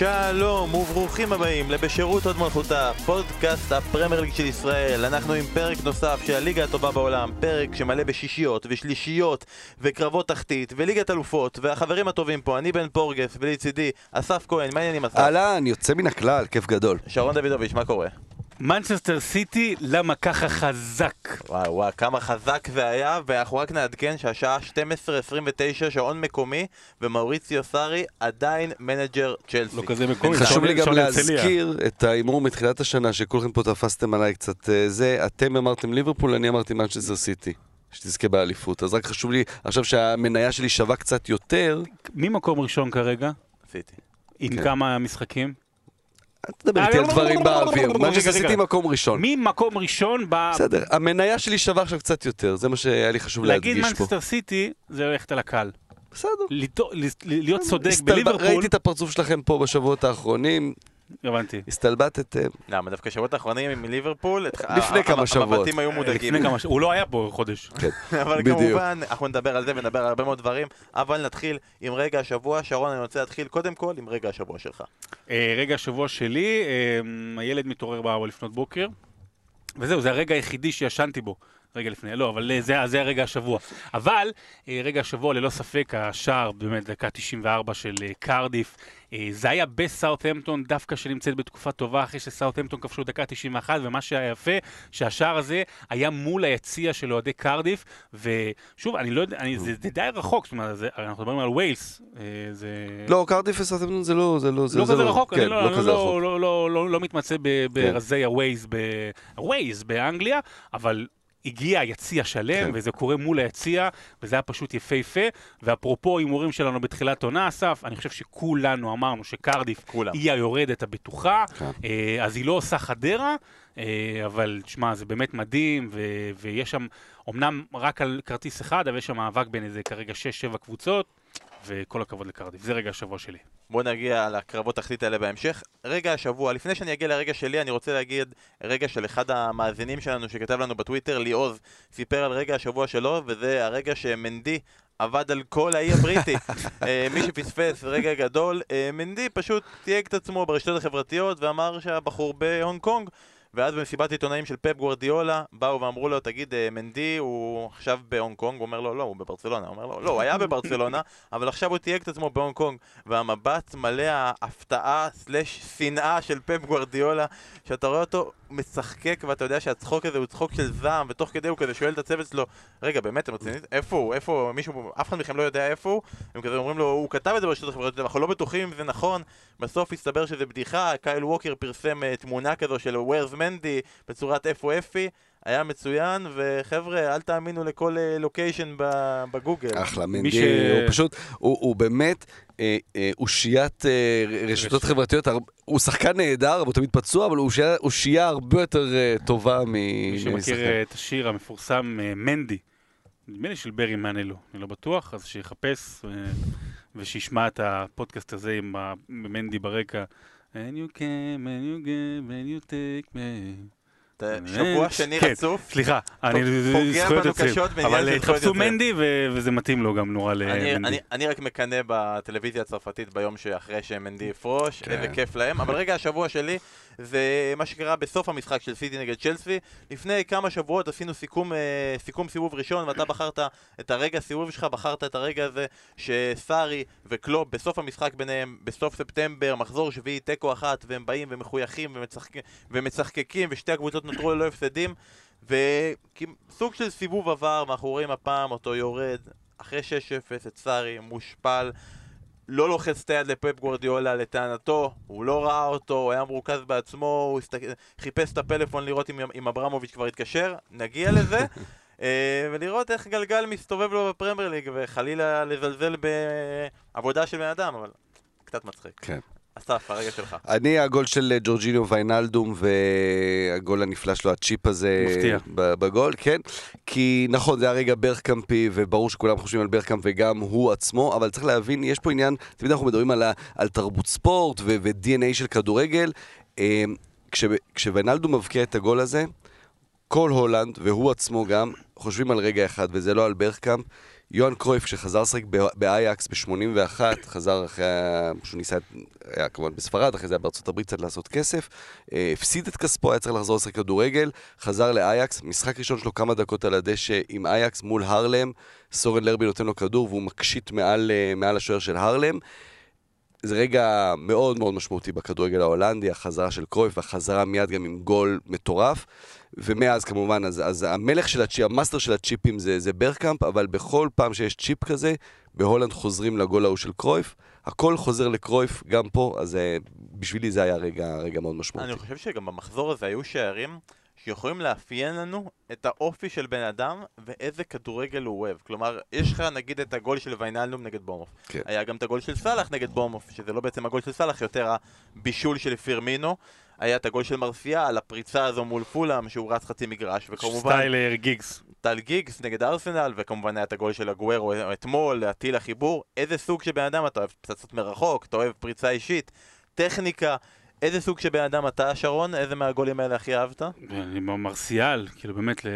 שלום וברוכים הבאים לבשירות עוד מלכותה, פודקאסט הפרמייר ליג של ישראל. אנחנו עם פרק נוסף של הליגה הטובה בעולם, פרק שמלא בשישיות ושלישיות וקרבות תחתית וליגת אלופות, והחברים הטובים פה, אני בן פורגס ולצידי אסף כהן, מה העניינים אסף? אהלן, יוצא מן הכלל, כיף גדול. שרון דוידוביץ', מה קורה? מנצ'סטר סיטי, למה ככה חזק? וואו וואו, כמה חזק זה היה, ואנחנו רק נעדכן שהשעה 12:29 שעון מקומי, ומאוריציו סארי עדיין manager צ'לסי. לא כזה מקומי. חשוב לי גם שעון. להזכיר את ההימור מתחילת השנה, שכולכם פה תפסתם עליי קצת אה, זה, אתם אמרתם ליברפול, אני אמרתי מנצ'סטר סיטי. שתזכה באליפות. אז רק חשוב לי, עכשיו שהמניה שלי שווה קצת יותר, מי מקום ראשון כרגע? סיטי. עם כן. כמה משחקים? אל תדבר איתי על דברים באוויר. מנצ'סטר. סיטי מקום ראשון. מי מקום ראשון ב... בסדר, המניה שלי שווה עכשיו קצת יותר, זה מה שהיה לי חשוב להגיד להדגיש פה. מנצ'סטר סיטי זה ללכת על הקל. בסדר. להיות צודק בליברפול, ראיתי את הפרצוף שלכם פה בשבועות האחרונים, הבנתי. הסתלבטתם. למה, דווקא שבועות האחרונים עם ליברפול, לפני כמה שבועות. המבטים היו מודאגים. הוא לא היה פה חודש. אבל בדיוק. כמובן, אנחנו נדבר על זה ונדבר על הרבה מאוד דברים, אבל נתחיל עם רגע השבוע. שרון, אני רוצה להתחיל קודם כל עם רגע השבוע שלך. אה, רגע השבוע שלי, אה, הילד מתעורר בארבע לפנות בוקר, וזהו, זה הרגע היחידי שישנתי בו. רגע לפני, לא, אבל אה, זה, זה הרגע השבוע. אבל אה, רגע השבוע, ללא ספק, השער, באמת, דקה 94 של אה, קרדיף, זה היה בסאות'המפטון, דווקא שנמצאת בתקופה טובה, אחרי שסאות'המפטון כבשו דקה 91, ומה שהיה יפה, שהשער הזה היה מול היציע של אוהדי קרדיף, ושוב, אני לא יודע, אני, זה, זה די רחוק, זאת אומרת, זה, אנחנו מדברים על ווילס, זה... לא, קרדיף וסרטמנטון זה לא, זה לא, זה לא זה כזה רחוק, כן, אני לא, לא כזה לא, רחוק. כן. לא, לא, לא, לא מתמצא ב- ברזי הווייז, ב- הווייז באנגליה, אבל הגיע יציע שלם, כן. וזה קורה מול היציע, וזה היה פשוט יפהפה. ואפרופו הימורים שלנו בתחילת עונה, אסף, אני חושב שכולנו אמרנו שקרדיף כולם. היא היורדת הבטוחה, כן. אה, אז היא לא עושה חדרה, אה, אבל תשמע, זה באמת מדהים, ו- ויש שם, אמנם רק על כרטיס אחד, אבל יש שם מאבק בין איזה כרגע 6-7 קבוצות, וכל הכבוד לקרדיף. זה רגע השבוע שלי. בואו נגיע לקרבות תחתית האלה בהמשך. רגע השבוע, לפני שאני אגיע לרגע שלי, אני רוצה להגיד רגע של אחד המאזינים שלנו שכתב לנו בטוויטר, ליעוז, סיפר על רגע השבוע שלו, וזה הרגע שמנדי עבד על כל האי הבריטי. אה, מי שפספס, רגע גדול, אה, מנדי פשוט תייג את עצמו ברשתות החברתיות ואמר שהבחור בהונג קונג. ואז במסיבת עיתונאים של פפ גוורדיולה, באו ואמרו לו, תגיד, אה, מנדי הוא עכשיו בהונג קונג? הוא אומר לו, לא, הוא בברצלונה. הוא אומר לו, לא, הוא היה בברצלונה, אבל עכשיו הוא תייג את עצמו בהונג קונג. והמבט מלא ההפתעה סלש שנאה של פפ גוורדיולה, שאתה רואה אותו משחקק ואתה יודע שהצחוק הזה הוא צחוק של זעם, ותוך כדי הוא כזה שואל את הצוות שלו, רגע, באמת, אתם רצינית? איפה הוא? איפה? מישהו, אף אחד מכם לא יודע איפה הוא? הם כזה אומרים לו, הוא כתב את זה ברשתות החברתיות, אנחנו לא בטוחים אם זה נכון. בסוף הסתבר שזה בדיחה, קייל ווקר פרסם אה, תמונה כזו של ווירס מנדי בצורת איפה אפי. היה מצוין, וחבר'ה, אל תאמינו לכל אה, לוקיישן ב- בגוגל. אחלה, מנדי, ש- הוא פשוט, הוא הוא באמת אה, אה, אושיית אה, רשתות חברתיות, הר- הוא שחקן נהדר, הוא תמיד פצוע, אבל הוא אושייה- הרבה יותר אה, טובה מ- מי שמכיר משחקן. אה, את השיר המפורסם אה, מנדי, נדמה לי של ברי מנלו, אני לא בטוח, אז שיחפש אה, ושישמע את הפודקאסט הזה עם מנדי ברקע. And you came, and you gave, and you take me. שבוע שני רצוף. סליחה, אני זכויות יוצרים. אבל אה, זכויות תחפשו יוצרים. מנדי וזה מתאים לו גם נורא למנדי. אני, אני רק מקנא בטלוויזיה הצרפתית ביום שאחרי שמנדי יפרוש, כן. איזה כיף להם. אבל רגע השבוע שלי זה מה שקרה בסוף המשחק של סיטי נגד צ'לסי. לפני כמה שבועות עשינו סיכום, אה, סיכום סיבוב ראשון, ואתה בחרת את הרגע סיבוב שלך, בחרת את הרגע הזה שסארי וקלופ בסוף המשחק ביניהם, בסוף ספטמבר, מחזור שביעי, תיקו אחת, והם באים ומחויכים ומצחק, ומצחקקים, ושתי הקבוצות נותרו ללא הפסדים. וסוג של סיבוב עבר, ואנחנו רואים הפעם אותו יורד, אחרי 6-0 את סארי, מושפל, לא לוחץ את היד לפפ גוורדיולה, לטענתו, הוא לא ראה אותו, הוא היה מרוכז בעצמו, הוא הסתק... חיפש את הפלאפון לראות אם, אם אברמוביץ' כבר התקשר, נגיע לזה, אה, ולראות איך גלגל מסתובב לו בפרמייר ליג, וחלילה לזלזל בעבודה של בן אדם, אבל קצת מצחיק. כן. אסף, הרגע שלך. אני, הגול של אה, ג'ורג'יניו ויינלדום והגול הנפלא שלו, הצ'יפ הזה מפתיע. ב- בגול, כן. כי נכון, זה היה רגע ברקאמפי, וברור שכולם חושבים על ברקאמפ וגם הוא עצמו, אבל צריך להבין, יש פה עניין, תמיד אנחנו מדברים על, על תרבות ספורט ו- ו-DNA של כדורגל. אה, כש- כשוויינלדום מבקיע את הגול הזה, כל הולנד, והוא עצמו גם, חושבים על רגע אחד, וזה לא על ברקאמפ. יוהאן קרויף, כשחזר לשחק באייקס ב-81, חזר אחרי, שהוא ניסה, היה כמובן בספרד, אחרי זה היה בארצות הברית קצת לעשות כסף, אה, הפסיד את כספו, היה צריך לחזור לשחק כדורגל, חזר לאייקס, משחק ראשון שלו כמה דקות על הדשא עם אייקס מול הרלם, סורן לרבי נותן לו כדור והוא מקשיט מעל, אה, מעל השוער של הרלם. זה רגע מאוד מאוד משמעותי בכדורגל ההולנדי, החזרה של קרויף והחזרה מיד גם עם גול מטורף. ומאז כמובן, אז, אז המלך של הצ'יפ, המאסטר של הצ'יפים זה, זה ברקאמפ, אבל בכל פעם שיש צ'יפ כזה, בהולנד חוזרים לגול ההוא של קרויף. הכל חוזר לקרויף גם פה, אז אה, בשבילי זה היה רגע, רגע מאוד משמעותי. אני חושב שגם במחזור הזה היו שערים שיכולים לאפיין לנו את האופי של בן אדם ואיזה כדורגל הוא אוהב. כלומר, יש לך נגיד את הגול של ויינלדום נגד בורנמות'. כן. היה גם את הגול של סאלח נגד בורנמות', שזה לא בעצם הגול של סאלח, יותר הבישול של פירמינו. היה את הגול של מרסיאל, הפריצה הזו מול פולאם, שהוא רץ חצי מגרש, וכמובן... סטיילר גיגס. טל גיגס נגד ארסנל, וכמובן היה את הגול של הגוורו אתמול, הטיל החיבור. איזה סוג של בן אדם אתה אוהב? פצצות מרחוק, אתה אוהב פריצה אישית, טכניקה. איזה סוג של בן אדם אתה, שרון? איזה מהגולים האלה הכי אהבת? אני מרסיאל, כאילו באמת, ל...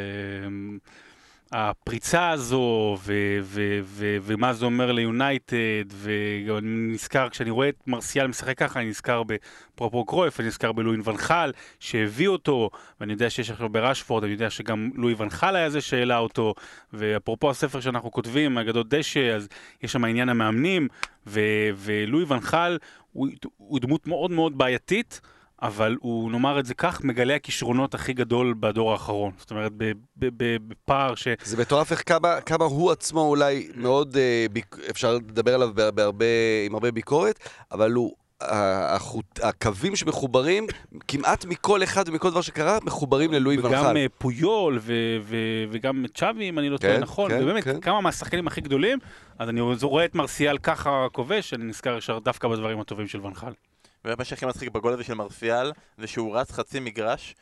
הפריצה הזו, ו- ו- ו- ומה זה אומר ליונייטד, וגם אני נזכר, כשאני רואה את מרסיאל משחק ככה, אני נזכר בפרופו קרויף, אני נזכר בלואין ונחל, שהביא אותו, ואני יודע שיש עכשיו בראשפורד, אני יודע שגם לואי ונחל היה זה שהעלה אותו, ואפרופו הספר שאנחנו כותבים, אגדות דשא, אז יש שם עניין המאמנים, ו- ולואי ונחל הוא, הוא דמות מאוד מאוד בעייתית. אבל הוא, נאמר את זה כך, מגלה הכישרונות הכי גדול בדור האחרון. זאת אומרת, בפער ש... זה מטורף איך כמה, כמה הוא עצמו אולי מאוד, אה, ביק, אפשר לדבר עליו בה- בהרבה, עם הרבה ביקורת, אבל הוא, החוט, הקווים שמחוברים, כמעט מכל אחד ומכל דבר שקרה, מחוברים ללואי וגם ונחל. אה, פויול ו- ו- וגם צ'אבי, אם אני לא טועה, כן, נכון, כן, ובאמת, כן. כמה מהשחקנים הכי גדולים, אז אני רואה את מרסיאל ככה כובש, אני נזכר ישר דווקא בדברים הטובים של ונחל. ומה שהכי מצחיק בגול הזה של מרסיאל, זה שהוא רץ חצי מגרש.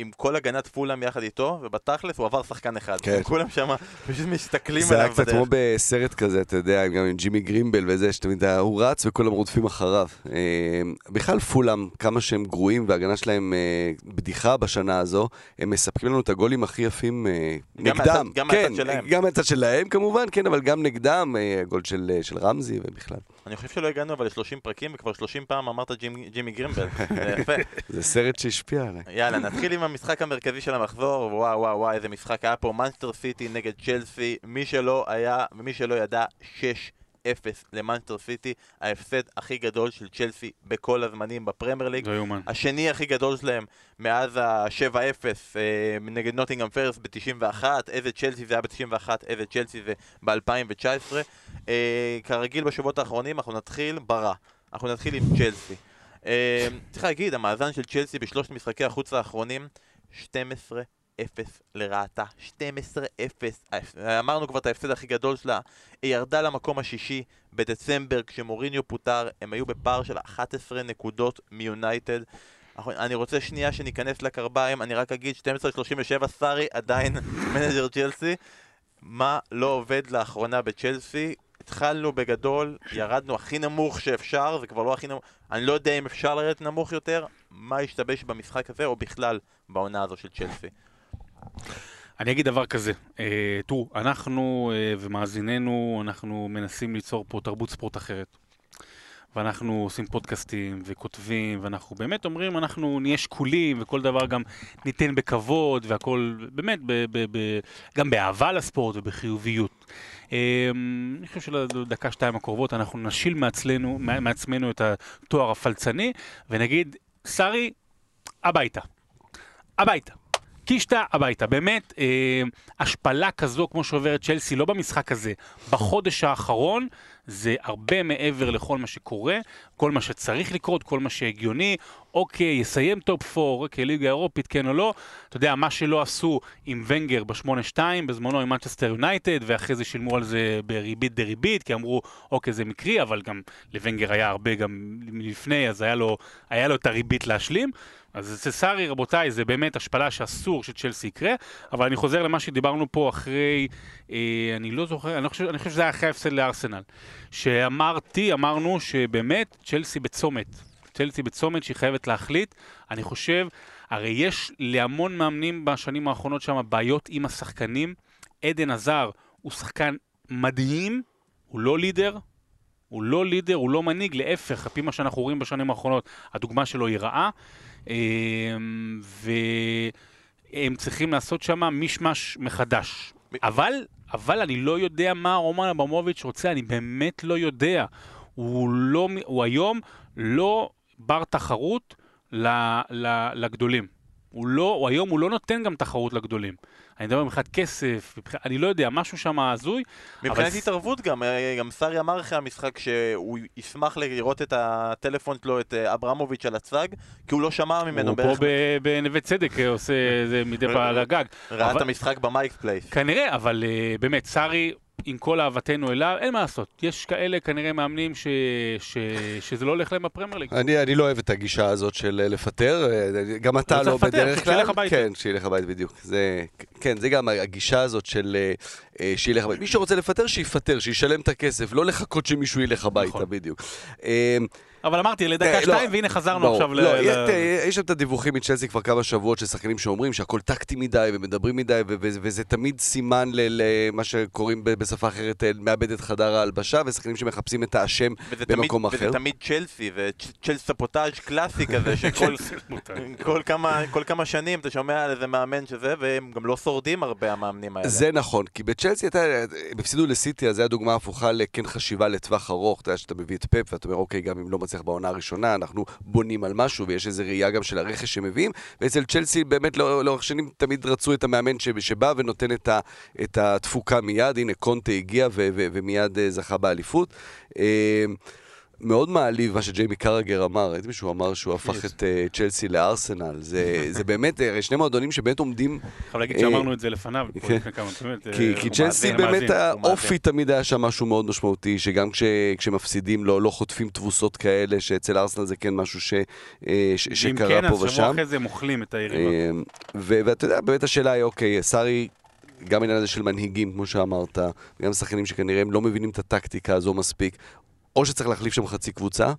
עם כל הגנת פולאם יחד איתו, ובתכלס הוא עבר שחקן אחד. כן. כולם שם פשוט מסתכלים זה היה עליו קצת בדרך. כמו בסרט כזה, אתה יודע, גם עם ג'ימי גרימבל וזה, שתמיד הוא רץ וכולם רודפים אחריו. אה, בכלל פולאם, כמה שהם גרועים וההגנה שלהם אה, בדיחה בשנה הזו, הם מספקים לנו את הגולים הכי יפים אה, נגדם. גם כן, מהצד שלהם. גם מהצד שלהם כמובן, כן, אבל גם נגדם, הגול של של רמזי ובכלל. אני חושב שלא הגענו אבל ל-30 פרקים, וכבר 30 פעם אמרת ג'ימי- גרימבל. זה יפה. זה סרט שהשפיע עליי. יאללה, נתחיל עם המשחק המרכזי של המחזור, וואו וואו וואו, איזה משחק היה פה, מנסטר סיטי נגד צ'לסי, מי שלא היה ומי שלא ידע, 6-0 למנסטר סיטי, ההפסד הכי גדול של צ'לסי בכל הזמנים בפרמייר ליג. לא יאומן. השני הכי גדול שלהם מאז ה-7-0 אה, נגד נוטינגאם פרס ב-91, איזה צ'לסי זה היה ב-91, איזה צ'לסי זה ב-2019. אה, כרגיל בשבועות האחרונים אנחנו נתחיל ברע, אנחנו נתחיל עם צ'לסי. אה, צריך להגיד, המאזן של צ'לסי בשלושת משחקי החוץ האחרונים, 12-0 לרעתה, 12-0. אמרנו כבר את ההפסד הכי גדול שלה, היא ירדה למקום השישי בדצמבר כשמוריניו פוטר, הם היו בפער של 11 נקודות מיונייטד. אני רוצה שנייה שניכנס לקרביים, אני רק אגיד 12-37, סארי עדיין מנג'ר צ'לסי. מה לא עובד לאחרונה בצ'לסי? התחלנו בגדול, ירדנו הכי נמוך שאפשר, זה כבר לא הכי נמוך, אני לא יודע אם אפשר לרדת נמוך יותר, מה השתבש במשחק הזה, או בכלל בעונה הזו של צ'לסי. אני אגיד דבר כזה, אה, תראו, אנחנו אה, ומאזיננו, אנחנו מנסים ליצור פה תרבות ספורט אחרת. ואנחנו עושים פודקאסטים וכותבים, ואנחנו באמת אומרים, אנחנו נהיה שקולים, וכל דבר גם ניתן בכבוד, והכל באמת, ב, ב, ב, גם באהבה לספורט ובחיוביות. אה, אני חושב שלדקה, שתיים הקרובות אנחנו נשיל מעצמנו, מע- מעצמנו את התואר הפלצני, ונגיד, שרי, הביתה. הביתה. קישטה הביתה. באמת, אה, השפלה כזו כמו שעוברת צ'לסי, לא במשחק הזה, בחודש האחרון, זה הרבה מעבר לכל מה שקורה, כל מה שצריך לקרות, כל מה שהגיוני. אוקיי, יסיים top 4, אוקיי, ליגה אירופית, כן או לא. אתה יודע, מה שלא עשו עם ונגר ב-8-2, בזמנו עם מנצ'סטר יונייטד, ואחרי זה שילמו על זה בריבית דריבית, כי אמרו, אוקיי, זה מקרי, אבל גם לוונגר היה הרבה גם לפני, אז היה לו, היה לו את הריבית להשלים. אז אצל סארי, רבותיי, זה באמת השפלה שאסור שצ'לסי יקרה, אבל אני חוזר למה שדיברנו פה אחרי, אה, אני לא זוכר, אני, לא חושב, אני חושב שזה היה אחרי ההפסד לארסנל. שאמרתי, אמרנו שבאמת צ'לסי בצומת. צ'לסי בצומת שהיא חייבת להחליט. אני חושב, הרי יש להמון מאמנים בשנים האחרונות שם בעיות עם השחקנים. עדן עזר הוא שחקן מדהים, הוא לא לידר, הוא לא לידר, הוא לא מנהיג, להפך, על פי מה שאנחנו רואים בשנים האחרונות, הדוגמה שלו היא רעה, אה, והם צריכים לעשות שם מישמש מחדש. אבל, אבל אני לא יודע מה רומן אברמוביץ' רוצה, אני באמת לא יודע. הוא, לא, הוא היום לא בר תחרות ל, ל, לגדולים. הוא לא, הוא היום הוא לא נותן גם תחרות לגדולים. אני מדבר מבחינת כסף, מבחינת, אני לא יודע, משהו שם הזוי. מבחינת אבל- התערבות גם, אה, גם סארי אמר אחרי המשחק שהוא ישמח לראות את הטלפון שלו, את אה, אברמוביץ' על הצג, כי הוא לא שמע ממנו הוא פה בערך, ב- בנווה צדק אה, עושה זה מדי פעם על הגג. ראה את אבל- המשחק במייקס פלייס. כנראה, אבל באמת, סארי, עם כל אהבתנו אליו, אין מה לעשות. יש כאלה כנראה מאמנים ש... ש... שזה לא הולך להם בפרמייר ליג. אני, אני לא אוהב את הגישה הזאת של אה, לפטר, אה, גם אתה לא לפטר, בדרך כלל. שילך הביתה. כן, שילך הביתה בדיוק. זה, כן, זה גם הגישה הזאת של אה, שילך הביתה. מי שרוצה לפטר, שיפטר, שישלם את הכסף, לא לחכות שמישהו ילך הביתה, נכון. בדיוק. אה, אבל אמרתי, אה, לדקה לא, שתיים, והנה חזרנו ברור. עכשיו ל... לא, יש- יש שם את הדיווחים מצ'לסי כבר כמה שבועות של שחקנים שאומרים שהכל טקטי מדי ומדברים מדי, וזה תמיד סימן ל- למה שקוראים ב- בשפה אחרת, אה, מאבד את חדר ההלבשה, ושחקנים שמחפשים את האשם וזה תמיד, במקום וזה אחר. תמיד צ'לסי, וצ'ל ספוטאז' קלאסי כזה, שכל כל כמה, כל כמה שנים אתה שומע על איזה מאמן שזה, והם גם לא שורדים הרבה המאמנים האלה. זה נכון, כי בצ'לסי אתה, הם הפסידו לסיטי, אז זו הדוגמה הפוכה לכן חשיבה לטווח ארוך, אתה יודע שאתה מביא את פפ ואתה אומר, אוקיי, גם אם לא מצליח בעונה הראשונה, אנחנו בונים על משהו, ויש איזו ראייה גם של הרכש שמביאים, ואצל צ'לסי באמת לא- לאורך שנים תמיד רצו את המאמן שבא ונותן את, ה, את התפוקה מיד, הנה קונטה הגיע ו, ו, ומיד אה, זכה באליפות. מאוד מעליב מה שג'יימי קרגר אמר, ראיתי מישהו אמר שהוא הפך את אה, צ'לסי לארסנל, זה, זה באמת, אה, הרי שני מועדונים שבאמת עומדים חייב להגיד שאמרנו את זה לפניו, פה כן. כי, אה, צ'לסי באמת האופי תמיד היה שם משהו מאוד משמעותי, שגם כש, כשמפסידים לא, לא חוטפים תבוסות כאלה, שאצל ארסנל זה כן משהו ש, אה, ש, מאזין. ואם שקרה כן, פה אז שבוע ושם. אחרי זה הם אוכלים את היריבה. ו- ואתה יודע, באמת השאלה היא, אוקיי, סארי, גם העניין הזה של מנהיגים, כמו שאמרת, וגם שחקנים שכנראה הם לא מבינים את הטקטיקה הזו מספיק, או שצריך להחליף שם חצי קבוצה.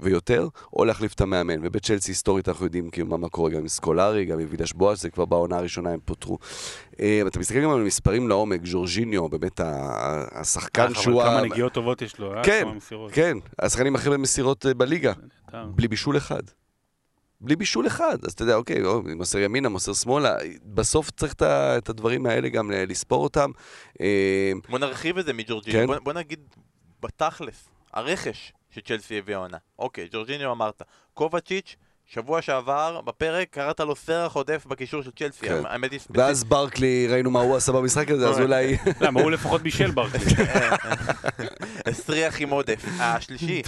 ויותר, או להחליף את המאמן. ובצ'לסי היסטורית אנחנו יודעים כאילו מה, מה קורה גם עם סקולרי, גם עם וידש בואש, זה כבר בעונה הראשונה הם פוטרו. אה, אתה מסתכל גם על מספרים לעומק, ג'ורג'יניו, באמת השחקן אה, שהוא... אבל כמה נגיעות טובות יש לו, אה? כן. כן, השחקנים הכי במסירות בליגה, בלי בישול אחד. בלי בישול אחד, אז אתה יודע, אוקיי, או, מוסר ימינה, מוסר שמאלה, בסוף צריך את הדברים האלה גם לספור אותם. בוא נרחיב את זה מג'ורג'יניו, כן. בוא, בוא נגיד בתכלס, הרכש שצ'לסי הביאה עונה. אוקיי, ג'ורג'יניו אמרת. קובצ'יץ', שבוע שעבר, בפרק, קראת לו סרח עודף בקישור של צ'לסי. כן. האמת היא ספציפית. ואז ברקלי, ראינו מה הוא עשה במשחק הזה, אז אוקיי. אולי... למה, הוא לפחות בישל ברקלי. הסריח עם עודף. השלישי,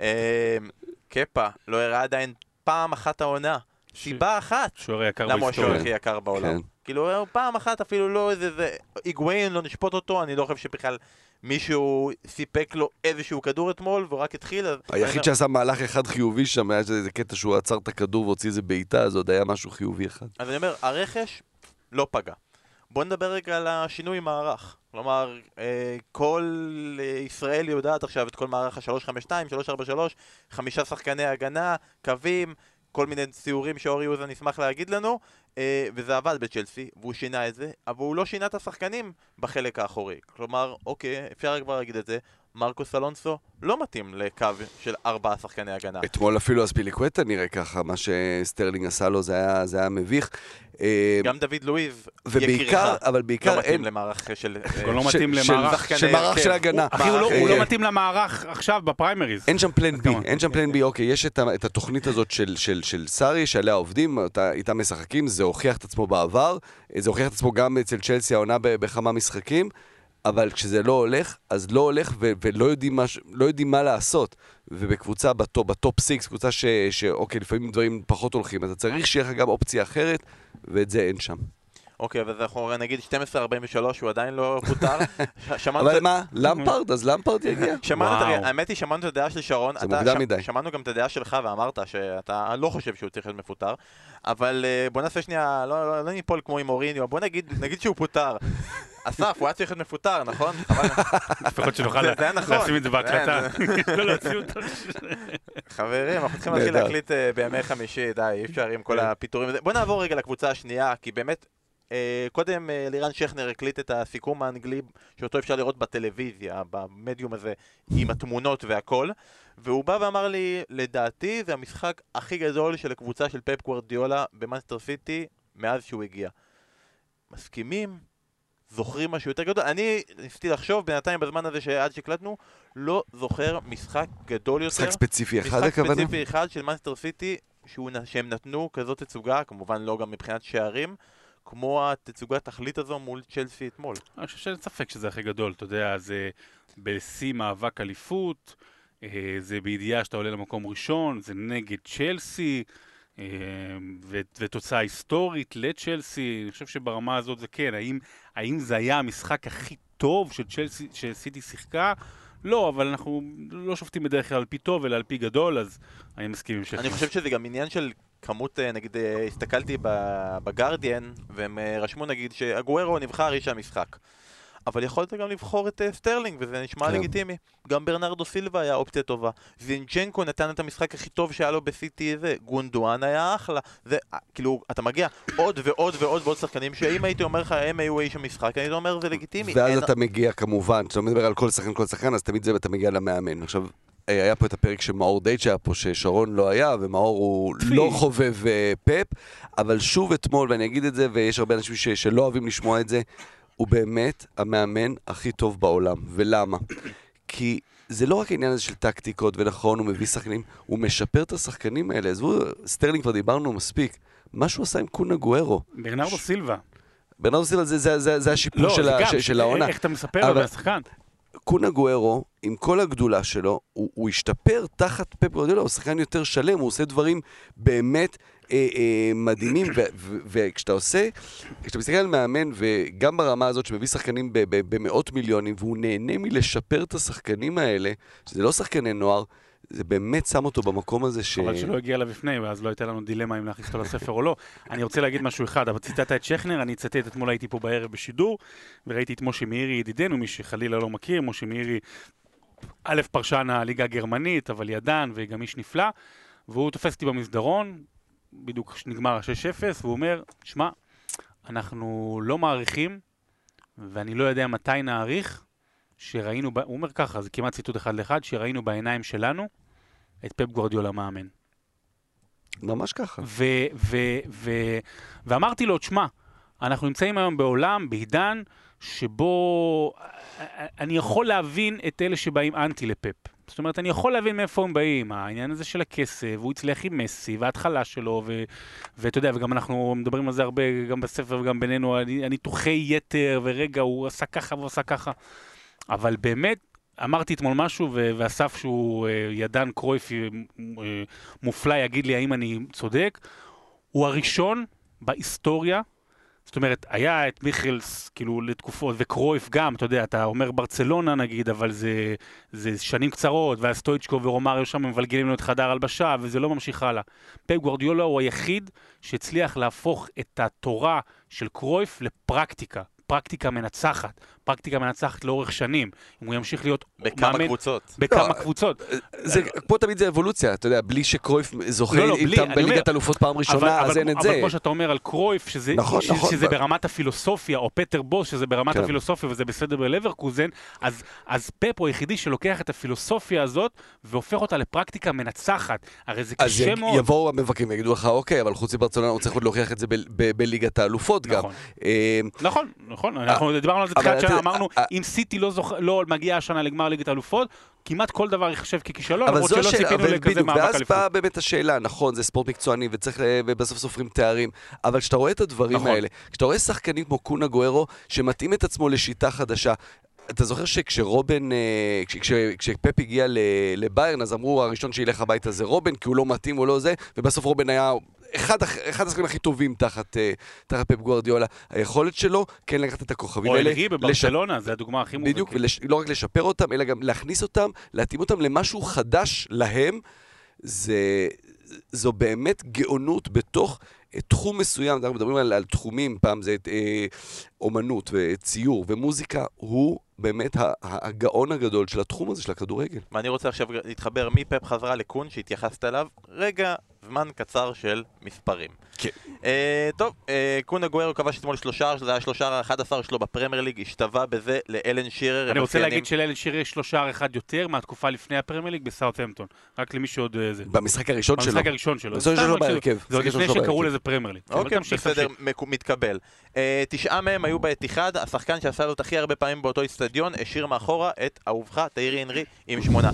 אה, קפה, לא הראה עדיין פעם אחת העונה. סיבה אחת. שוער היקר למה הוא השוער בהיסטוריה. הכי יקר בעולם. כן. כאילו, פעם אחת אפילו לא איזה... זה... היגואין, לא נשפוט אותו, אני לא חושב שבכלל מישהו סיפק לו איזשהו כדור אתמול, והוא רק התחיל, אז... היחיד שעשה מהלך אחד חיובי שם, היה איזה קטע שהוא עצר את הכדור והוציא איזה בעיטה, אז עוד היה משהו חיובי אחד. אז אני אומר, הרכש לא פגע. בוא נדבר רגע על השינוי מערך. כלומר, אה, כל אה, ישראל יודעת עכשיו את כל מערך ה-352, 343, חמישה שחקני הגנה, קווים, כל מיני ציורים שאורי אוזן ישמח להגיד לנו, אה, וזה עבד בצ'לסי, והוא שינה את זה, אבל הוא לא שינה את השחקנים בחלק האחורי. כלומר, אוקיי, אפשר כבר להגיד את זה, מרקוס אלונסו לא מתאים לקו של ארבעה שחקני הגנה. אתמול אפילו אספיליקווטה נראה ככה, מה שסטרלינג עשה לו זה היה, זה היה מביך. אה, גם דוד לואיז, יקירך, אבל לא בעיקר מתאים אין... למערך של... אה, הוא לא מתאים של- למערך. של מערך. של הגנה. אחי, הוא לא- הוא לא אה, מתאים למערך עכשיו בפריימריז. אין שם plan B? אין שם plan B, אוקיי, יש את, התוכנית הזאת של, של, של סארי, שעליה עובדים, איתה משחקים, זה הוכיח את עצמו בעבר, אה, זה הוכיח את עצמו גם אצל צ'לסי העונה בכמה משחקים, אבל כשזה לא הולך, אז לא הולך ו- ולא יודעים מה, לא יודעים מה לעשות. ובקבוצה ב top, ב top six, קבוצה ש, שאוקיי, לפעמים דברים פחות הולכים, אתה צריך שיהיה לך גם אופציה אחרת, ואת זה אין שם. אוקיי, אז אנחנו נגיד 12.43, הוא עדיין לא פוטר. אבל את- מה, למפרד, אז למפרד יגיע. האמת היא, שמענו את הדעה של שרון. זה מוקדם מדי. שמענו גם את הדעה שלך ואמרת שאתה לא חושב שהוא צריך להיות מפוטר. אבל אה, בוא נעשה שנייה, לא- לא לא ניפול כמו עם אוריניו, בוא נגיד נגיד שהוא פוטר. אסף, הוא היה צריך להיות מפוטר, נכון? לפחות שנוכל נכון. לשים את זה בהקלטה. לא להוציא אותו. חברים, אנחנו צריכים להתחיל. להקליט אה, בימי חמישי, די, אי אפשר עם כל כן. הפיטורים. בוא נעבור רגע לקבוצה השנייה, כי באמת, קודם אה, לירן שכנר הקליט את הסיכום האנגלי שאותו אפשר לראות בטלוויזיה, במדיום הזה, עם התמונות והכל, והוא בא ואמר לי, לדעתי זה המשחק הכי גדול של הקבוצה של פפ גוורדיולה במאנסטר סיטי מאז שהוא הגיע. מסכימים? זוכרים משהו יותר גדול? אני ניסיתי לחשוב בינתיים בזמן הזה שעד שהקלטנו, לא זוכר משחק גדול יותר. משחק ספציפי אחד משחק הכוונה? ספציפי אחד של מאנסטר סיטי שהוא, שהם נתנו כזאת תצוגה, כמובן לא גם מבחינת שערים, כמו התצוגת תכלית הזו מול צ'לסי אתמול. אני חושב שאין ספק שזה הכי גדול, אתה יודע, זה בשיא מאבק אליפות, אה, זה בידיעה שאתה עולה למקום ראשון, זה נגד צ'לסי, אה, ו- ותוצאה היסטורית לצ'לסי, אני חושב שברמה הזאת זה כן, האם, האם זה היה המשחק הכי טוב שצ'לסי, שסיטי שיחקה? לא, אבל אנחנו לא שופטים בדרך כלל על פי טוב, אלא על פי גדול, אז אני מסכים עם שכנר. אני חושב שזה גם עניין של כמות, אה, נגיד, אה, הסתכלתי בגרדיאן, והם אה, רשמו נגיד שאגוארו נבחר איש המשחק. אבל יכולת גם לבחור את סטרלינג, וזה נשמע כן. לגיטימי. גם ברנרדו סילבה היה אופציה טובה. זינצ'נקו נתן את המשחק הכי טוב שהיה לו בסיטי הזה. גונדואן היה אחלה. זה, כאילו, אתה מגיע עוד ועוד ועוד ועוד שחקנים, שאם הייתי אומר לך הם היו איש המשחק, הייתי אומר זה לגיטימי. ואז אין- אתה מגיע כמובן, כשאתה מדבר על כל שחקן כל שחקן, אז תמיד זה אתה מגיע למאמן. עכשיו, היה פה את הפרק שמאור דייט שהיה פה, ששרון לא היה, ומאור הוא. לא חובב אה, פפ, אבל שוב אתמול, ואני אגיד את זה, ויש הרבה אנשים ש- שלא אוהבים לשמוע את זה, הוא באמת המאמן הכי טוב בעולם. ולמה? כי זה לא רק העניין הזה של טקטיקות, ונכון, הוא מביא שחקנים, הוא משפר את השחקנים האלה. עזבו, סטרלינג כבר דיברנו מספיק. מה שהוא עשה עם קון אגוארו. ברנרדו סילבה. ברנרדו סילבה זה, זה, זה, זה השיפור לא, של, גם, של, של העונה. איך אתה מספר לו אבל- מהשחקן? קונה גוארו, עם כל הגדולה שלו, הוא, הוא השתפר תחת פפ גורדיאלה, הוא שחקן יותר שלם, הוא עושה דברים באמת אה, אה, מדהימים, וכשאתה עושה, כשאתה מסתכל על מאמן, וגם ברמה הזאת שמביא שחקנים במאות מיליונים, והוא נהנה מלשפר את השחקנים האלה, שזה לא שחקני נוער, זה באמת שם אותו במקום הזה ש... חבל שלא הגיע אליו לפני, ואז לא הייתה לנו דילמה אם להכניס אותו לספר או לא. אני רוצה להגיד משהו אחד, אבל ציטטת את שכנר, אני אצטט, אתמול הייתי פה בערב בשידור, וראיתי את משה מאירי ידידנו, מי שחלילה לא מכיר, משה מאירי, א', פרשן הליגה הגרמנית, אבל ידען וגם איש נפלא, והוא תופס אותי במסדרון, בדיוק נגמר ה-6-0, והוא אומר, שמע, אנחנו לא מעריכים, ואני לא יודע מתי נעריך, שראינו, הוא אומר ככה, זה כמעט ציטוט אחד לאחד, שראינו בעיניים שלנו את פפ גוורדיולה מאמן. ממש ככה. ו- ו- ו- ואמרתי לו, תשמע, אנחנו נמצאים היום בעולם, בעידן, שבו אני יכול להבין את אלה שבאים אנטי לפפ. זאת אומרת, אני יכול להבין מאיפה הם באים, העניין הזה של הכסף, הוא הצליח עם מסי, וההתחלה שלו, ו- ואתה יודע, וגם אנחנו מדברים על זה הרבה, גם בספר וגם בינינו, הניתוחי יתר, ורגע, הוא עשה ככה והוא עשה ככה. אבל באמת, אמרתי אתמול משהו, ואסף שהוא אה, ידען קרויפי אה, מופלא יגיד לי האם אני צודק. הוא הראשון בהיסטוריה, זאת אומרת, היה את מיכלס, כאילו, לתקופות, וקרויף גם, אתה יודע, אתה אומר ברצלונה נגיד, אבל זה, זה שנים קצרות, ואז סטויצ'קו ורומריו שם מבלגלים לו את חדר הלבשה, וזה לא ממשיך הלאה. פפ גוורדיולה הוא היחיד שהצליח להפוך את התורה של קרויף לפרקטיקה. פרקטיקה מנצחת, פרקטיקה מנצחת לאורך שנים. אם הוא ימשיך להיות בכמה מאמן קבוצות. בכמה לא, קבוצות. זה, פה תמיד זה אבולוציה, אתה יודע, בלי שקרויף זוכה לא, לא, בלי, איתם בליגת אלופות פעם ראשונה, אז אין את אבל זה. כמו שאתה אומר על קרויף, שזה, נכון, ש, נכון, שזה ב- ברמת הפילוסופיה, או פטר בוס, שזה ברמת כן. הפילוסופיה וזה בסדר בלברקוזן, אז, אז פפ הוא היחידי שלוקח את הפילוסופיה הזאת והופך אותה לפרקטיקה מנצחת. הרי זה אז קשה מאוד. יבואו המבקרים ויגידו לך, אוקיי, אבל חוץ מברצלונה הוא צריך עוד להוכיח את זה בליגת האלופות גם. נכון. אה, נכון, נכון, אנחנו דיברנו על זה אבל תחילת אתה- שנה, אמרנו, אה, אם סיטי לא, זוכ... לא מגיעה השנה לגמר ליגת האלופות, כמעט כל דבר ייחשב ככישלון, למרות שלא ציפינו לכזה מאבק ואז אליפות. באה באמת השאלה, נכון, זה ספורט מקצועני, וצריך, ל- ובסוף סופרים תארים, אבל כשאתה רואה את הדברים נכון. האלה, כשאתה רואה שחקנים כמו קונה גוארו, שמתאים את עצמו לשיטה חדשה, אתה זוכר שכשרובן, אה, כש- כש- כשפפ הגיע לביירן, אז אמרו הראשון שילך הביתה זה רובן, כי הוא לא מתאים, הוא לא זה, ובסוף רובן היה אחד, אחד השחקנים הכי טובים תחת, אה, תחת פפ גוארדיולה. היכולת שלו כן לקחת את הכוכבים או האלה, לש- בברצלונה, זה הדוגמה הכי מובהקת. בדיוק, ולא רק לשפר אותם, אלא גם להכניס אותם, להתאים אותם למשהו חדש להם. זה, זו באמת גאונות בתוך אה, תחום מסוים, אנחנו מדברים על, על תחומים, פעם זה אה, אומנות וציור ומוזיקה, הוא באמת הגאון הגדול של התחום הזה של הכדורגל. ואני רוצה עכשיו להתחבר מפפ חזרה לקון שהתייחסת אליו. רגע, זמן קצר של מספרים. כן. אה, טוב, אה, קון אגוארו כבש אתמול שלושה, זה היה שלושה ה-11 שלו בפרמייר ליג, השתווה בזה לאלן שירר. אני רוצה להגיד שלאלן שירי יש לו שער אחד יותר מהתקופה לפני הפרמייר ליג בסאוטהמפטון. רק למי שעוד אה, זה. במשחק הראשון שלו. במשחק הראשון שלו. במשחק סתם שלו בהרכב. זה עוד לפני שקראו. לזה פרמייר ליג. אוקיי, בסדר, מתקבל. תשעה מהם היו באתיחד, השחקן שעשה זאת הכי הרבה פעמים באותו איצטדיון, השאיר מאחורה את אהובך, תיירי אנרי, עם שמונה.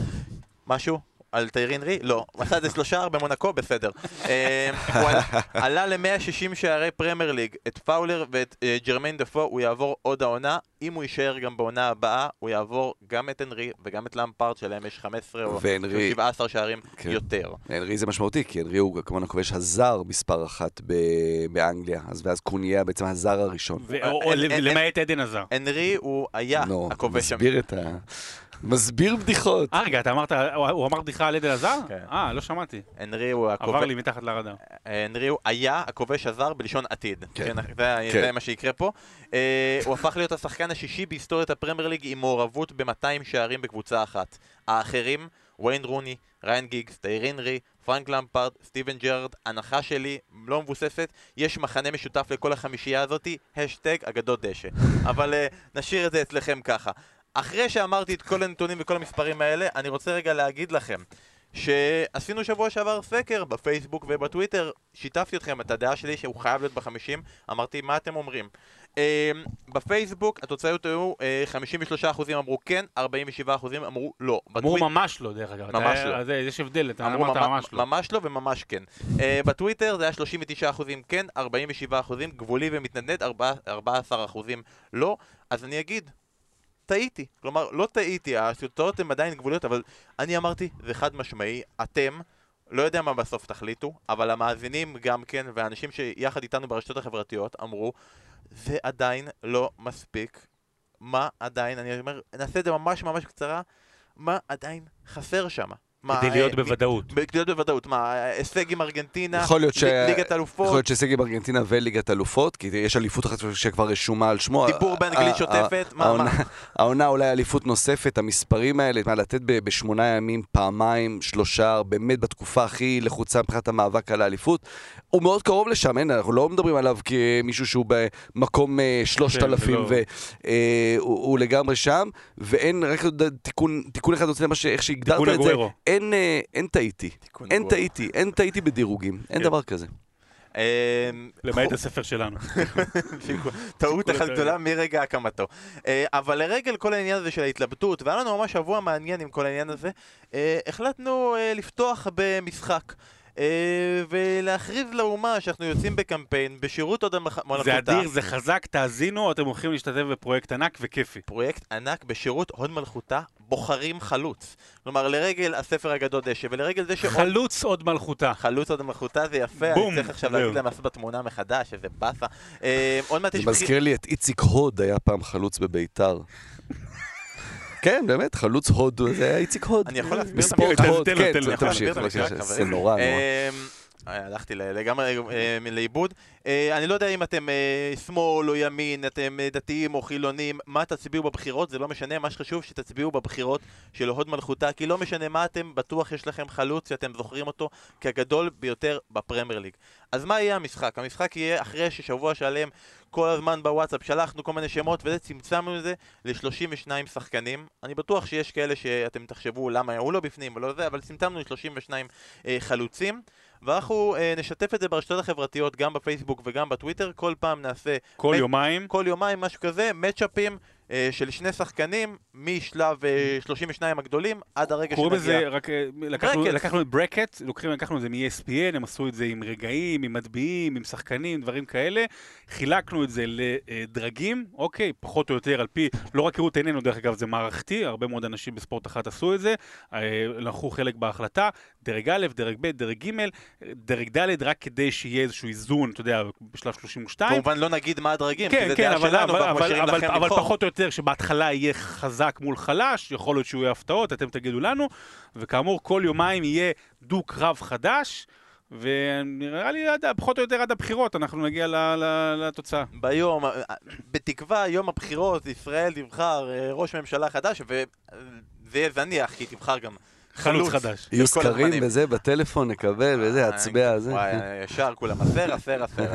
משהו? על תיירי אנרי? לא. הוא עשה את זה שלושה במונקו, בסדר. אה, הוא עלה- עלה ל-160 שערי פרמייר ליג, את פאולר ואת אה, ג'רמיין דפו, הוא יעבור עוד העונה. אם הוא יישאר גם בעונה הבאה, הוא יעבור גם את אנרי וגם את למפארד, שלהם יש 15 או והנרי- 17 שערים כן. יותר. הנרי זה משמעותי, כי הנרי הוא כמובן הכובש הזר מספר אחת באנגליה, אז ואז קון יהיה בעצם הזר הראשון. אין- למעט עדן הזר. אנרי הוא היה נו, הכובש שם. מסביר את ה... מסביר בדיחות. אה, רגע, אתה אמרת, הוא אמר בדיחה על עדן הזר? כן. אה, לא שמעתי. הנרי הוא עבר הכובש... לי מתחת לרדאר. הנרי הוא היה הכובש הזר בלשון עתיד. כן. כן. זה, כן. זה מה שיקרה פה. אה, הוא הפך להיות השחקן השישי בהיסטוריית הפרמייר ליג עם מעורבות ב-200 שערים בקבוצה אחת. האחרים, ויין רוני, ריין גיגס, תיירי הנרי, פרנק למפארד, סטיבן ג'רארד, הנחה שלי לא מבוססת, יש מחנה משותף לכל החמישייה הזאתי, השטג אגדות דשא. אבל אה, נשאיר את זה אצלכם ככה. אחרי שאמרתי את כל הנתונים וכל המספרים האלה, אני רוצה רגע להגיד לכם שעשינו שבוע שעבר סקר בפייסבוק ובטוויטר, שיתפתי אתכם את הדעה שלי שהוא חייב להיות בחמישים, אמרתי מה אתם אומרים. אה, בפייסבוק התוצאות היו אה, 53% אמרו כן, 47% אמרו לא. אמרו ממש לא, דרך אגב. ממש אתה- לא. אז יש הבדל, אתה אמרו אמרת ממש- ממש לא. ממש לא וממש כן. אה, בטוויטר זה היה 39% כן, 47% גבולי ומתנדנד, 14% לא. אז אני אגיד, טעיתי. כלומר, לא טעיתי, התוצאות הן עדיין גבוליות, אבל אני אמרתי, זה חד משמעי, אתם, לא יודע מה בסוף תחליטו, אבל המאזינים גם כן, והאנשים שיחד איתנו ברשתות החברתיות אמרו, זה עדיין לא מספיק. מה עדיין, אני אומר, נעשה את זה ממש ממש קצרה, מה עדיין חסר שם? מה, כדי להיות אה, בוודאות. כדי להיות בוודאות, מה, הישג עם ארגנטינה, יכול להיות ש- ליגת יכול אלופות, להיות שהישג עם ארגנטינה וליגת אלופות, כי יש אליפות אחת שכבר רשומה על שמו. דיבור באנגלית שוטפת, מה, העונה- מה? העונה אולי אליפות נוספת, המספרים האלה, מה, לתת בשמונה ימים פעמיים, שלושה, באמת בתקופה הכי לחוצה מבחינת המאבק על האליפות, הוא מאוד קרוב לשם, אין, אנחנו לא מדברים עליו כמישהו שהוא במקום אה, שלושת כן, והוא הוא לגמרי שם, ואין, רק תיקון תיקון אחד איך שהגדרת את זה. אין אה, אין טעיתי. אין. טעיתי, אין טעיתי בדירוגים, אין כן. דבר כזה. אה, למעט הספר שלנו. טעות אחת גדולה מרגע הקמתו. אה, אבל לרגל כל העניין הזה של ההתלבטות, והיה לנו ממש שבוע מעניין עם כל העניין הזה, אה, החלטנו לפתוח במשחק. אה, ולהכריז לאומה שאנחנו יוצאים בקמפיין בשירות עוד המלכותה. זה אדיר, זה חזק, תאזינו, אתם הולכים להשתתף בפרויקט ענק וכיפי. פרויקט ענק בשירות הוד מלכותה, בוחרים חלוץ. כלומר, לרגל הספר הגדול דשא, ולרגל זה שעוד... חלוץ עוד מלכותה. חלוץ הוד מלכותה זה יפה, בום, אני צריך עכשיו. להגיד להם לעשות בתמונה מחדש, איזה באסה. אה, עוד מעט זה יש... מזכיר לי את איציק הוד, היה פעם חלוץ בביתר. כן, באמת, חלוץ הוד, זה היה איציק הוד. אני יכול להסביר את המקרה? כן. תמשיך, זה. נורא, נורא. אה, הלכתי לגמרי אה, לאיבוד. אה, אני לא יודע אם אתם שמאל או ימין, אתם דתיים או חילונים, מה תצביעו בבחירות, זה לא משנה, מה שחשוב שתצביעו בבחירות של הוד מלכותה, כי לא משנה מה אתם, בטוח יש לכם חלוץ שאתם זוכרים אותו כגדול ביותר בפרמייר ליג. אז מה יהיה המשחק? המשחק יהיה אחרי ששבוע שלם כל הזמן בוואטסאפ שלחנו כל מיני שמות וזה, צמצמנו את זה ל-32 שחקנים. אני בטוח שיש כאלה שאתם תחשבו למה הוא לא בפנים ולא זה, אבל צמצמנו ל-32 אה, חלוצים. ואנחנו אה, נשתף את זה ברשתות החברתיות, גם בפייסבוק וגם בטוויטר, כל פעם נעשה כל מ- יומיים. כל יומיים משהו כזה, מצ'אפים אה, של שני שחקנים משלב אה, 32 הגדולים עד הרגע קוראים לזה, שנגיע. רק אה, לקחנו-. לקחנו את ברקט, לוקחים, לקחנו את זה מ-ESPN, הם עשו את זה עם רגעים, עם מצביעים, עם שחקנים, דברים כאלה. חילקנו את זה לדרגים, אוקיי, פחות או יותר על פי, לא רק כראות עינינו, דרך אגב, זה מערכתי, הרבה מאוד אנשים בספורט אחת עשו את זה, אה, לקחו חלק בהחלטה, דרג א', דרג ב', דרג ג', דרג ד', רק כדי שיהיה איזשהו איזון, אתה יודע, בשלב 32. כמובן לא נגיד מה הדרגים, כי כן, זה כן, דעה אבל, שלנו, אבל, אבל, אבל, אבל. פחות או יותר שבהתחלה יהיה חזק מול חלש, יכול להיות שהוא יהיה הפתעות, אתם תגידו לנו, וכאמור כל יומיים יהיה דו-קרב חדש, ונראה לי עד, פחות או יותר עד הבחירות אנחנו נגיע ל, ל, לתוצאה. ביום, בתקווה, יום הבחירות, ישראל תבחר אה, ראש ממשלה חדש, וזה יהיה זניח, כי תבחר גם חלוץ חדש. יהיו סקרים. וזה בטלפון, נקבל, וזה, הצבע, זה. וואי, ישר כולם, אסר, אסר.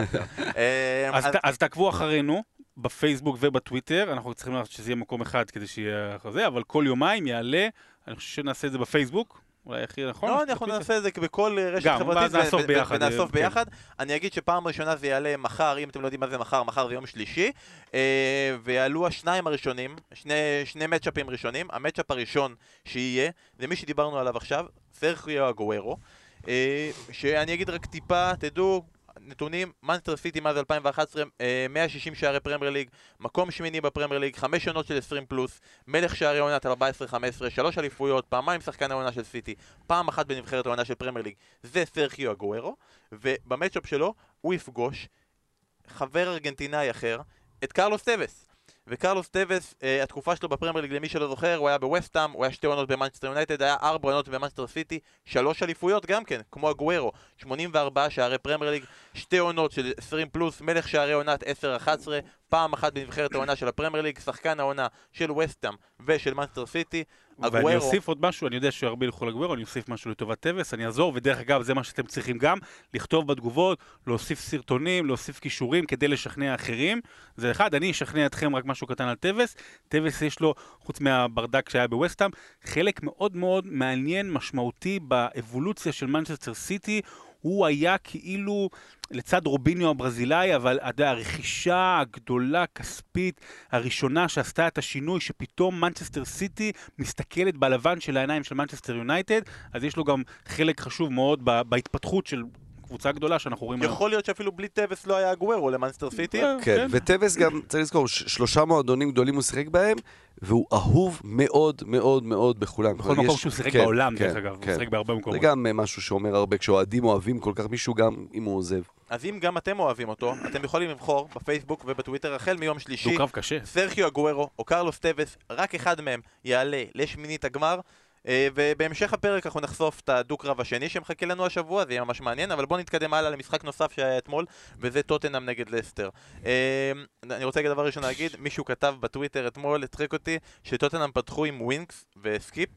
אה, אז תעקבו אחרינו בפייסבוק ובטוויטר, אנחנו צריכים שזה יהיה מקום אחד כדי שיהיה זה, אבל כל יומיים יעלה, אני חושב שנעשה את זה בפייסבוק, אולי הכי נכון. לא, אנחנו? נעשה את זה בכל רשת חברתית. ונאסוף כן. ביחד. אני אגיד שפעם ראשונה זה יעלה מחר, אם אתם לא יודעים מה זה מחר, מחר זה יום שלישי. אה, ויעלו השניים הראשונים, שני, מצ'אפים ראשונים. המצ'אפ הראשון שיהיה, זה מי שדיברנו עליו עכשיו, סרחיו אגוארו. אה, שאני אגיד רק טיפה, תדעו, נתונים, מנצ'סטר סיטי מאז 2011, אה, 160 שערי פרמייר ליג, מקום שמיני בפרמייר ליג, חמש עונות של 20 פלוס, מלך שערי עונת 14-15, שלוש אליפויות, פעמיים שחקן העונה של סיטי, פעם אחת בנבחרת העונה של פרמייר ליג, זה סרחיו אגוארו, וב matchup שלו הוא יפגוש חבר ארגנטינאי אחר, את קרלוס טווס. וקרלוס טווס, אה, התקופה שלו בפרמייר ליג, למי שלא זוכר, הוא היה בווסטהאם, הוא היה שתי עונות במנצ'סטר יונייטד, היה ארבע עונות במנצ'סטר סיטי, שלוש אליפויות גם כן, כמו אגוארו, 84 שערי פרמייר ליג, שתי עונות של 20 פלוס, מלך שערי עונת 10-11, פעם אחת בנבחרת העונה של הפרמייר ליג, שחקן העונה של וסטהאם ושל מנצ'סטר סיטי, ואני אגוארו, אוסיף עוד משהו, אני יודע שהרבה ילכו לאגוארו, אני אוסיף משהו לטובת טווס, אני אעזור, ודרך אגב, זה מה שאתם צריכים גם, לכתוב בתגובות, להוסיף סרטונים, להוסיף כישורים כדי לשכנע אחרים. זה אחד, אני אשכנע אתכם רק משהו קטן על טווס. טווס יש לו, חוץ מהברדק שהיה בווסטהאם, חלק מאוד מאוד מעניין, משמעותי באבולוציה של מנצ'סטר סיטי. הוא היה כאילו לצד רוביניו הברזילאי, אבל יודע, הרכישה הגדולה, כספית, הראשונה שעשתה את השינוי, שפתאום מנצ'סטר סיטי מסתכלת בלבן של העיניים של מנצ'סטר יונייטד, אז יש לו גם חלק חשוב מאוד בהתפתחות של קבוצה גדולה שאנחנו רואים היום. יכול להיות שאפילו בלי טווס לא היה אגוארו למנצ'סטר סיטי. אה, כן, וטווס גם, צריך לזכור, שלושה מועדונים גדולים הוא שיחק בהם, והוא אהוב מאוד מאוד מאוד בכולם. בכל מקום שהוא שיחק כן, בעולם, כן, דרך אגב, הוא כן. שיחק בהרבה זה מקומות. גם אה, משהו שאומר הרבה, כשאוהדים אוהבים כל כך מישהו, גם אם הוא עוזב. אז אם גם אתם אוהבים אותו, אתם יכולים לבחור בפייסבוק ובטוויטר החל מיום שלישי שהוא קרב קשה. סרחיו אגוארו או קרלוס טווס, רק אחד מהם יעלה לשמינית הגמר. אה, ובהמשך הפרק אנחנו נחשוף את הדו-קרב השני שמחכה לנו השבוע, זה יהיה ממש מעניין, אבל בואו נתקדם הלאה למשחק נוסף שהיה אתמול, וזה טוטנאם נגד לסטר. אה, אני רוצה דבר ראשון להגיד, מישהו כתב בטוויטר אתמול, הצחיק אותי, שטוטנאם פתחו עם ווינקס וסקיפ,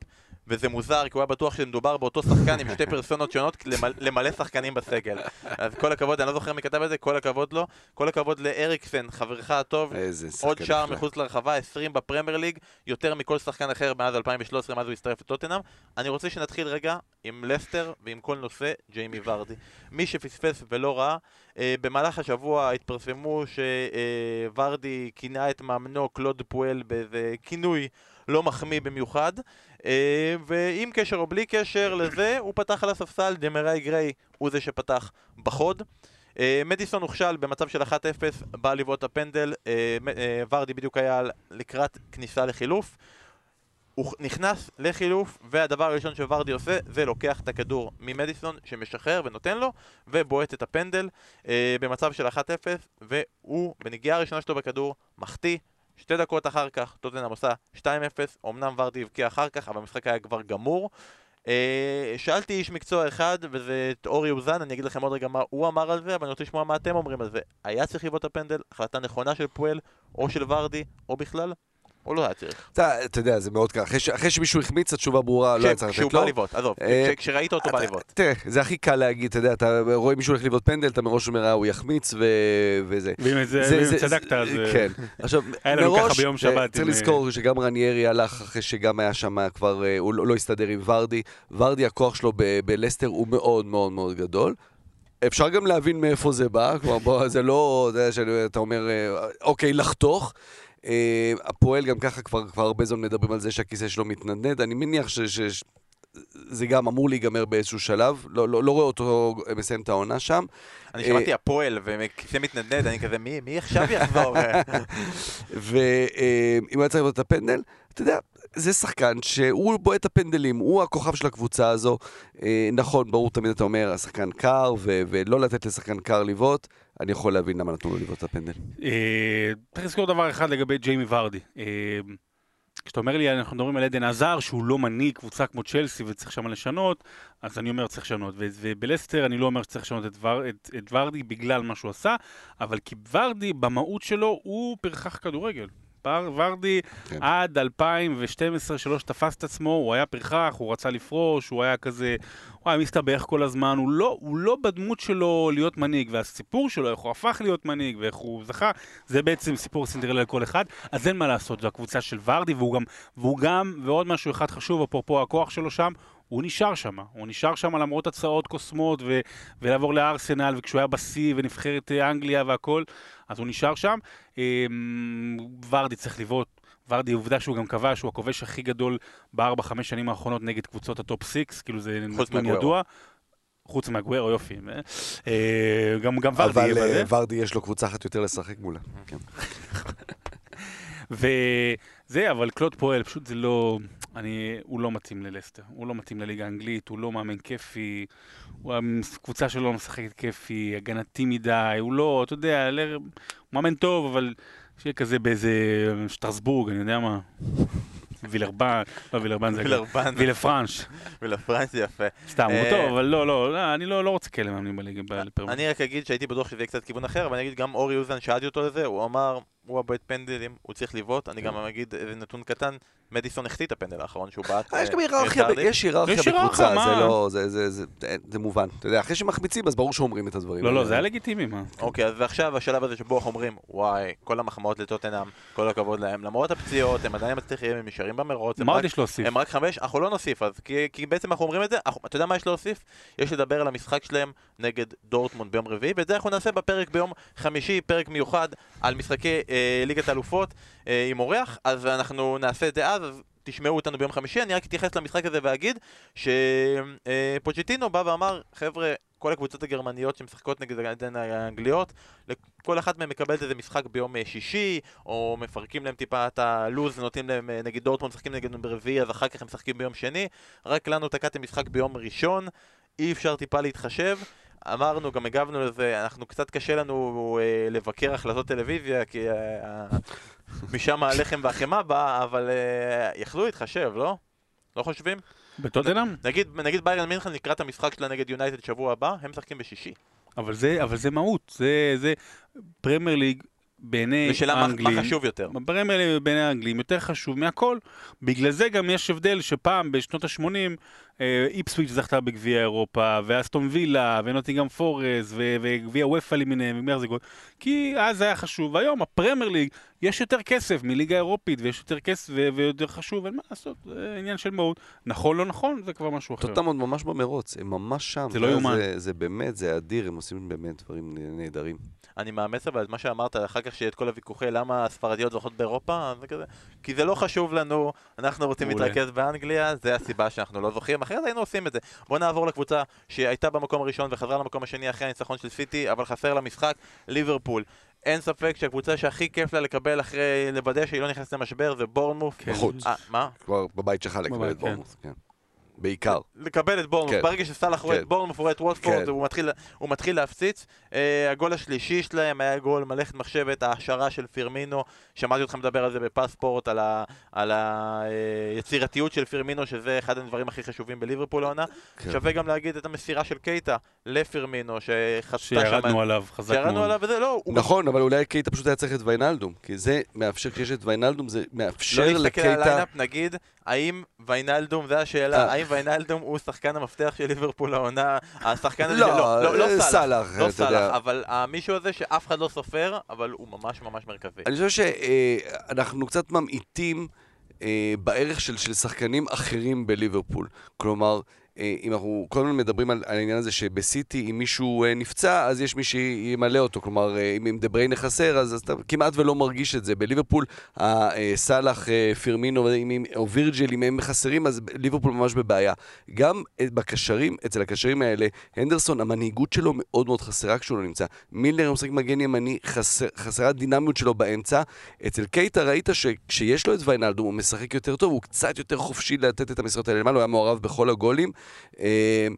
וזה מוזר, כי הוא היה בטוח שמדובר באותו שחקן עם שתי פרסונות שונות למל- למלא שחקנים בסגל. אז כל הכבוד, אני לא זוכר מי כתב את זה, כל הכבוד לו. כל הכבוד לאריקסן, חברך הטוב, איזה שחקן עוד שער. מחוץ לרחבה, 20 בפרמייר ליג, יותר מכל שחקן אחר מאז 2013, מאז הוא הצטרף לטוטנאם. אני רוצה שנתחיל רגע עם לסטר ועם כל נושא ג'יימי ורדי. מי שפספס ולא ראה, אה, במהלך השבוע התפרסמו שוורדי כינה את מאמנו קלוד פואל באיזה כינוי לא מחמיא במיוחד, אה, ועם קשר או בלי קשר לזה, הוא פתח על הספסל, דמרי גריי הוא זה שפתח בחוד. אה, מדיסון הוכשל במצב של 1-0, בא לבעוט הפנדל, אה, אה, ורדי בדיוק היה לקראת כניסה לחילוף. הוא נכנס לחילוף, והדבר הראשון שוורדי עושה זה לוקח את הכדור ממדיסון שמשחרר ונותן לו, ובועט את הפנדל אה, במצב של 1-0, והוא בנגיעה הראשונה שלו בכדור מחטיא. שתי דקות אחר כך טוטנאם עושה 2-0, אמנם ורדי הבקיע אחר כך, אבל המשחק היה כבר גמור. אה, שאלתי איש מקצוע אחד, וזה את אורי אוזן, אני אגיד לכם עוד רגע מה הוא אמר על זה, אבל אני רוצה לשמוע מה אתם אומרים על זה. היה צריך לבעוט הפנדל? החלטה נכונה של פואל, או של ורדי, או בכלל? או לא היה צריך? אתה אתה יודע, זה מאוד קל. אחרי ש- אחרי שמישהו החמיץ, התשובה ברורה, לא היה צריך כשהוא לתת לו. בא לבעוט, עזוב, אה, כש- כשראית אותו בא לבעוט. תראה, זה הכי קל להגיד, אתה יודע, אתה רואה מישהו הולך לבעוט פנדל, אתה מראש אומר, אה, הוא יחמיץ ו- וזה. ואם זה- זה- זה- צדקת, אז... זה- אה, כן. עכשיו, היה לנו ככה מראש, ביום שבת צריך לזכור שגם רניירי הלך אחרי שגם היה שם כבר, הוא לא לא הסתדר עם ורדי. ורדי, הכוח שלו ב- בלסטר הוא מאוד מאוד מאוד גדול. אפשר גם להבין מאיפה זה בא, כלומר, בוא, זה לא, יודע, שאתה אומר, אוקיי, לחתוך. אה, הפועל גם ככה כבר, כבר הרבה זמן מדברים על זה שהכיסא שלו מתנדנד, אני מניח ש... ש, זה גם אמור להיגמר באיזשהו שלב, לא, לא, לא רואה אותו מסיים את העונה שם. אני אה, שמעתי הפועל, וכיסא מתנדנד, אני כזה, מי מי עכשיו יחזור? ואם הוא היה צריך לבעוט את הפנדל, אתה יודע, זה שחקן שהוא בועט את הפנדלים, הוא הכוכב של הקבוצה הזו. אה, נכון, ברור, תמיד אתה אומר, השחקן קר, ולא לתת לשחקן קר לבעוט, אני יכול להבין למה נתנו לו לבעוט את הפנדל. אה, צריך לזכור דבר אחד לגבי ג'יימי ורדי. אה, כשאתה אומר לי, אנחנו מדברים על עדן עזר, שהוא לא מנהיג קבוצה כמו צ'לסי וצריך שם לשנות, אז אני אומר צריך לשנות. ובלסטר אני לא אומר שצריך לשנות את, ור, את, את ורדי בגלל מה שהוא עשה, אבל כי ורדי במהות שלו הוא פרחח כדורגל. ורדי כן. עד 2012 שלוש תפס את עצמו, הוא היה פרחח, הוא רצה לפרוש, הוא היה כזה, הוא היה מסתבך כל הזמן, הוא לא, הוא לא בדמות שלו להיות מנהיג, והסיפור שלו, איך הוא הפך להיות מנהיג ואיך הוא זכה, זה בעצם סיפור סינדרלה לכל אחד, אז אין מה לעשות, זו הקבוצה של ורדי, והוא גם, והוא גם, ועוד משהו אחד חשוב, אפרופו הכוח שלו שם, הוא נשאר שם, הוא נשאר שם למרות הצעות קוסמות ו- ולעבור לארסנל, וכשהוא היה בשיא ונבחרת אה, אנגליה והכל, אז הוא נשאר שם. אמ, ורדי צריך לבעוט, ורדי עובדה שהוא גם כבש, הוא הכובש הכי גדול בארבע, חמש שנים האחרונות נגד קבוצות ה top six, כאילו זה חוץ נתון. ידוע. חוץ מאגוארו, יופי. אה, גם, גם ורדי אבל אה. ורדי יש לו קבוצה אחת יותר לשחק מולה. כן. וזה, אבל קלוד פואל, פשוט זה לא... אני, הוא לא מתאים ללסטר, הוא לא מתאים לליגה האנגלית, הוא לא מאמן כיפי, הוא, הקבוצה שלו לא משחקת כיפי, הגנתי מדי, הוא לא, אתה יודע, ל- הוא מאמן טוב, אבל שיהיה כזה באיזה שטרסבורג, אני יודע מה, וילרבן, לא וילרבן זה... וילרבן. וילפרנש, ולפרנס יפה. סתם, הוא אה, טוב, אבל לא, לא, לא, אני לא לא רוצה כאלה מאמנים בליגה, בפרמייר. אני רק אגיד שהייתי בטוח שזה יהיה קצת כיוון אחר, אבל אני אגיד גם אורי אוזן, שאלתי אותו לזה, הוא אמר, הוא הבועט פנדלים, הוא צריך לבעוט, אני גם אגיד נתון קטן, מדיסון החטיא את הפנדל האחרון שהוא בעט. אה, יש גם אה, היררכיה, ריכרדי. יש היררכיה בקבוצה? זה לא, זה- זה- זה- זה מובן. אתה יודע, אחרי שמחמיצים, אז ברור שאומרים את הדברים. לא. לא, זה היה לגיטימי, מה? אוקיי, אז ועכשיו השלב הזה שבו אנחנו אומרים, וואי, כל המחמאות לטוטנאם, כל הכבוד להם, למרות הפציעות, הם עדיין מצליחים, הם נשארים במרוץ, מה עוד יש להוסיף? הם רק חמש, אנחנו לא נוסיף, אז כי, בעצם אנחנו אומרים את זה, אתה יודע מה יש להוסיף? יש לדבר על המשחק שלהם נגד דורטמונד ביום רביעי, ואת זה אנחנו נעשה בפרק ביום חמישי, פרק מיוחד על משחקי אה, ליגת האלופות אה, עם אורח, אז אנחנו נעשה את זה אז, אז תשמעו אותנו ביום חמישי, אני רק אתייחס למשחק הזה ואגיד שפוצ'טינו בא ואמר, חבר'ה, כל הקבוצות הגרמניות שמשחקות נגד האנגליות, כל אחת מהן מקבלת איזה משחק ביום אה, שישי, או מפרקים להם טיפה את הלו"ז, נותנים להם, אה, נגיד דורטמונד משחקים נגד ברביעי, אז אחר כך הם משחקים ביום שני, רק לנו תקעתם משחק ביום ראשון, אי אפשר טיפה להתחשב. אמרנו, גם הגבנו לזה, אנחנו קצת קשה לנו אה, לבקר החלטות טלוויזיה, כי אה, משם הלחם והחמאה בא, אבל אה, יכלו להתחשב, לא? לא חושבים? בטוטנאם? נגיד, נגיד ביירן מינכן לקראת המשחק שלה נגד יונייטד שבוע הבא, הם משחקים בשישי. אבל זה, אבל זה מהות, זה, זה פרמייר ליג בעיני ושאלה מה- האנגלים. מה חשוב יותר. פרמייר ליג בעיני האנגלים יותר חשוב מהכל. בגלל זה גם יש הבדל שפעם בשנות ה-80 איפסוויץ' זכתה בגביע אירופה, ואסטון וילה, ונוטינגהאם פורסט, וגביע אופ"א למיניהם, וגמר זה גול. כי אז היה חשוב. והיום הפרמייר ליג, יש יותר כסף מליגה אירופית, ויש יותר כסף ו- ויותר חשוב, אין מה לעשות, זה עניין של מהות. נכון, לא נכון, זה כבר משהו אחר. טוטנאם עוד ממש במרוץ, הם ממש שם. זה לא יאומן. זה- זה באמת, זה אדיר, הם עושים באמת דברים נהדרים. אני מאמץ אבל את מה שאמרת, אחר כך שיהיה את כל הוויכוחי למה הספרדיות זוכות באירופה, זה כזה, כי זה לא חשוב לנו, אנחנו רוצים. להתרכז באנגליה, זה הסיבה שאנחנו לא זוכים, אחרת היינו עושים את זה. בואו נעבור לקבוצה שהייתה במקום הראשון וחזרה למקום השני אחרי הניצחון של סיטי, אבל חסר לה משחק, ליברפול. אין ספק שהקבוצה שהכי כיף לה לקבל אחרי, לוודא שהיא לא נכנסת למשבר זה בורנמוף. כן. בחוץ. אה, מה? כבר בבית שלך לקבל בבית, את בורנמוס, כן. בעיקר. לקבל את בורנמות', כן. ברגע שסאלח רואה כן. את בורנמות', הוא רואה את ווטפורד, כן. הוא מתחיל- הוא מתחיל להפציץ. אה, הגול השלישי שלהם היה גול מלאכת מחשבת, ההשערה של פירמינו, שמעתי אותך מדבר על זה בפספורט, על ה- על היצירתיות של פירמינו, שזה אחד הדברים הכי חשובים בליברפול העונה. כן. שווה גם להגיד את המסירה של קייטה לפירמינו, שחצתה שם... שירדנו עליו, חזק מאוד. שירדנו עליו וזה, לא, הוא נכון, אבל אולי קייטה פשוט היה צריך את ויינלדום, כי זה מאפשר, כשיש את ויינלדום, זה מאפשר לא להסתכל על לקייטה... ה lineup, נגיד, האם ויינלדום, זו השאלה, אה. האם ויינלדום הוא שחקן המפתח של ליברפול העונה, השחקן הזה לא, לא, לא, לא אה, סאלח, לא. סאלח, אבל המישהו הזה שאף אחד לא סופר, אבל הוא ממש ממש מרכזי. אני חושב שאנחנו קצת ממעיטים אה, בערך של, שחקנים אחרים בליברפול. כלומר, אם אנחנו כל הזמן מדברים על, על העניין הזה שבסיטי, אם מישהו אה, נפצע, אז יש מי שימלא אותו. כלומר, אה, אם, אם דה חסר, אז, אז אתה כמעט ולא מרגיש את זה. בליברפול, אה, סאלח, אה, פירמינו או וירג'ל, אם הם חסרים, אז ליברפול ממש בבעיה. גם אה, בקשרים, אצל הקשרים האלה, הנדרסון, המנהיגות שלו מאוד מאוד חסרה כשהוא לא נמצא. מילנר משחק מגן ימני, חסר, חסרה הדינמיות שלו באמצע. אצל קייטה ראית שכשיש לו את ויינלדום הוא משחק יותר טוב, הוא קצת יותר חופשי לתת את המסירות האלה למעלה, הוא היה מעורב בכל הגולים. אה,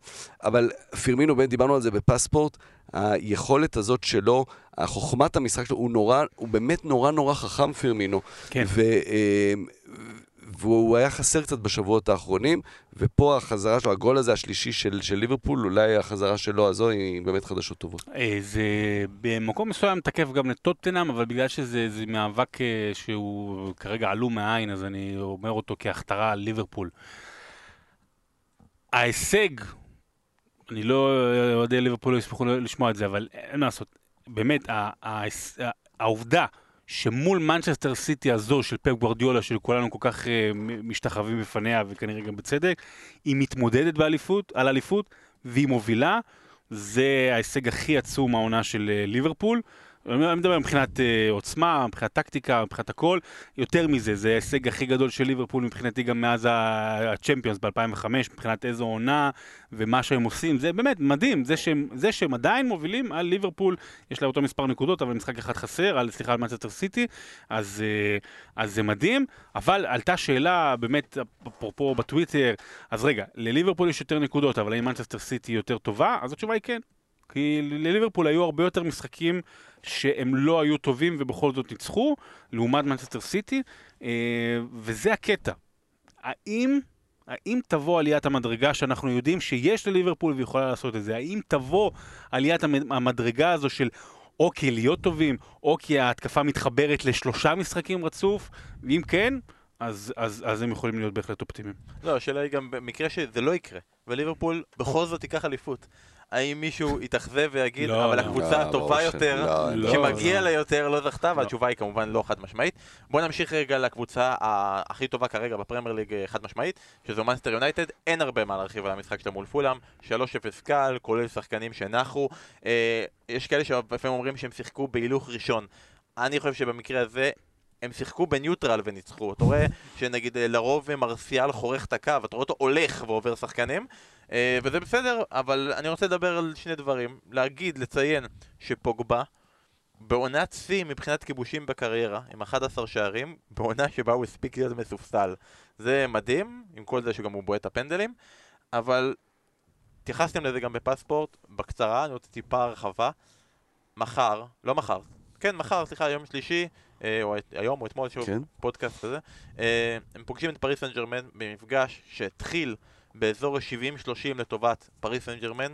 אבל פירמינו, באמת דיברנו על זה בפספורט, היכולת הזאת שלו, חוכמת המשחק שלו, הוא נורא, הוא באמת נורא נורא חכם פירמינו. כן. ו, אה, והוא היה חסר קצת בשבועות האחרונים, ופה החזרה שלו, הגול הזה השלישי של, של ליברפול, אולי החזרה שלו הזו היא באמת חדשות טובות. אה, זה במקום מסוים תקף גם לטוטנאם, אבל בגלל שזה זה מאבק שהוא כרגע עלום מהעין, אז אני אומר אותו כהכתרה על ליברפול. ההישג, אני לא יודע ליברפול לא ישמחו לשמוע את זה, אבל אין מה לעשות. באמת, העובדה שמול מנצ'סטר סיטי הזו של פפ גוורדיולה, שכולנו כל כך uh, משתחווים בפניה, וכנראה גם בצדק, היא מתמודדת באליפות, על אליפות, והיא מובילה. זה ההישג הכי עצום העונה של uh, ליברפול. אני מדבר מבחינת uh, עוצמה, מבחינת טקטיקה, מבחינת הכל. יותר מזה, זה ההישג הכי גדול של ליברפול מבחינתי גם מאז הצ'מפיונס ב-2005, מבחינת איזו עונה ומה שהם עושים. זה באמת מדהים, זה שהם, זה שהם עדיין מובילים על ליברפול, יש לה אותו מספר נקודות, אבל משחק אחד חסר, על, סליחה, על מנצ'סטר סיטי, אז, uh, אז זה מדהים. אבל עלתה שאלה, באמת, אפרופו בטוויטר, אז רגע, לליברפול יש יותר נקודות, אבל האם מנצ'סטר סיטי יותר טובה? אז התשובה היא כן. כי לליברפול היו הרבה יותר משחקים שהם לא היו טובים ובכל זאת ניצחו, לעומת מנצ'סטר סיטי, אה, וזה הקטע. האם, האם תבוא עליית המדרגה שאנחנו יודעים שיש לליברפול והיא יכולה לעשות את זה? האם תבוא עליית המדרגה הזו של או כי להיות טובים, או כי ההתקפה מתחברת לשלושה משחקים רצוף? ואם כן, אז, אז, אז הם יכולים להיות בהחלט אופטימיים. לא, השאלה היא גם במקרה שזה לא יקרה, וליברפול בכל זאת ייקח אליפות. האם מישהו יתאכזב ויגיד, לא, אבל לא. הקבוצה לא, הטובה יותר, לא, שמגיע לה יותר, לא זכתה, והתשובה היא כמובן לא חד משמעית. בואו נמשיך רגע לקבוצה הכי טובה כרגע בפרמייר ליג אה, חד משמעית, שזו מנסטר יונייטד, אין הרבה מה להרחיב על המשחק שלה מול פולאם, 3-0 קל, כולל שחקנים שנחו. אה, יש כאלה שלפעמים אומרים שהם שיחקו בהילוך ראשון. אני חושב שבמקרה הזה הם שיחקו בניוטרל וניצחו. אתה רואה שנגיד אה, לרוב מרסיאל חורך את הקו, אתה רואה אותו הולך ועובר שחקנים, אה, וזה בסדר, אבל אני רוצה לדבר על שני דברים. להגיד, לציין, שפוגבה, בעונת שיא מבחינת כיבושים בקריירה, עם 11 שערים, בעונה שבה הוא הספיק להיות מסופסל. זה מדהים, עם כל זה שגם הוא בועט הפנדלים, אבל התייחסתם לזה גם בפספורט, בקצרה, אני רוצה טיפה הרחבה. מחר, לא מחר, כן, מחר, סליחה, יום שלישי, או היום או אתמול, שוב, כן. פודקאסט כזה, אה, הם פוגשים את פריס סן ג'רמן במפגש שהתחיל באזור ה-70-30 לטובת פריס סן ג'רמן,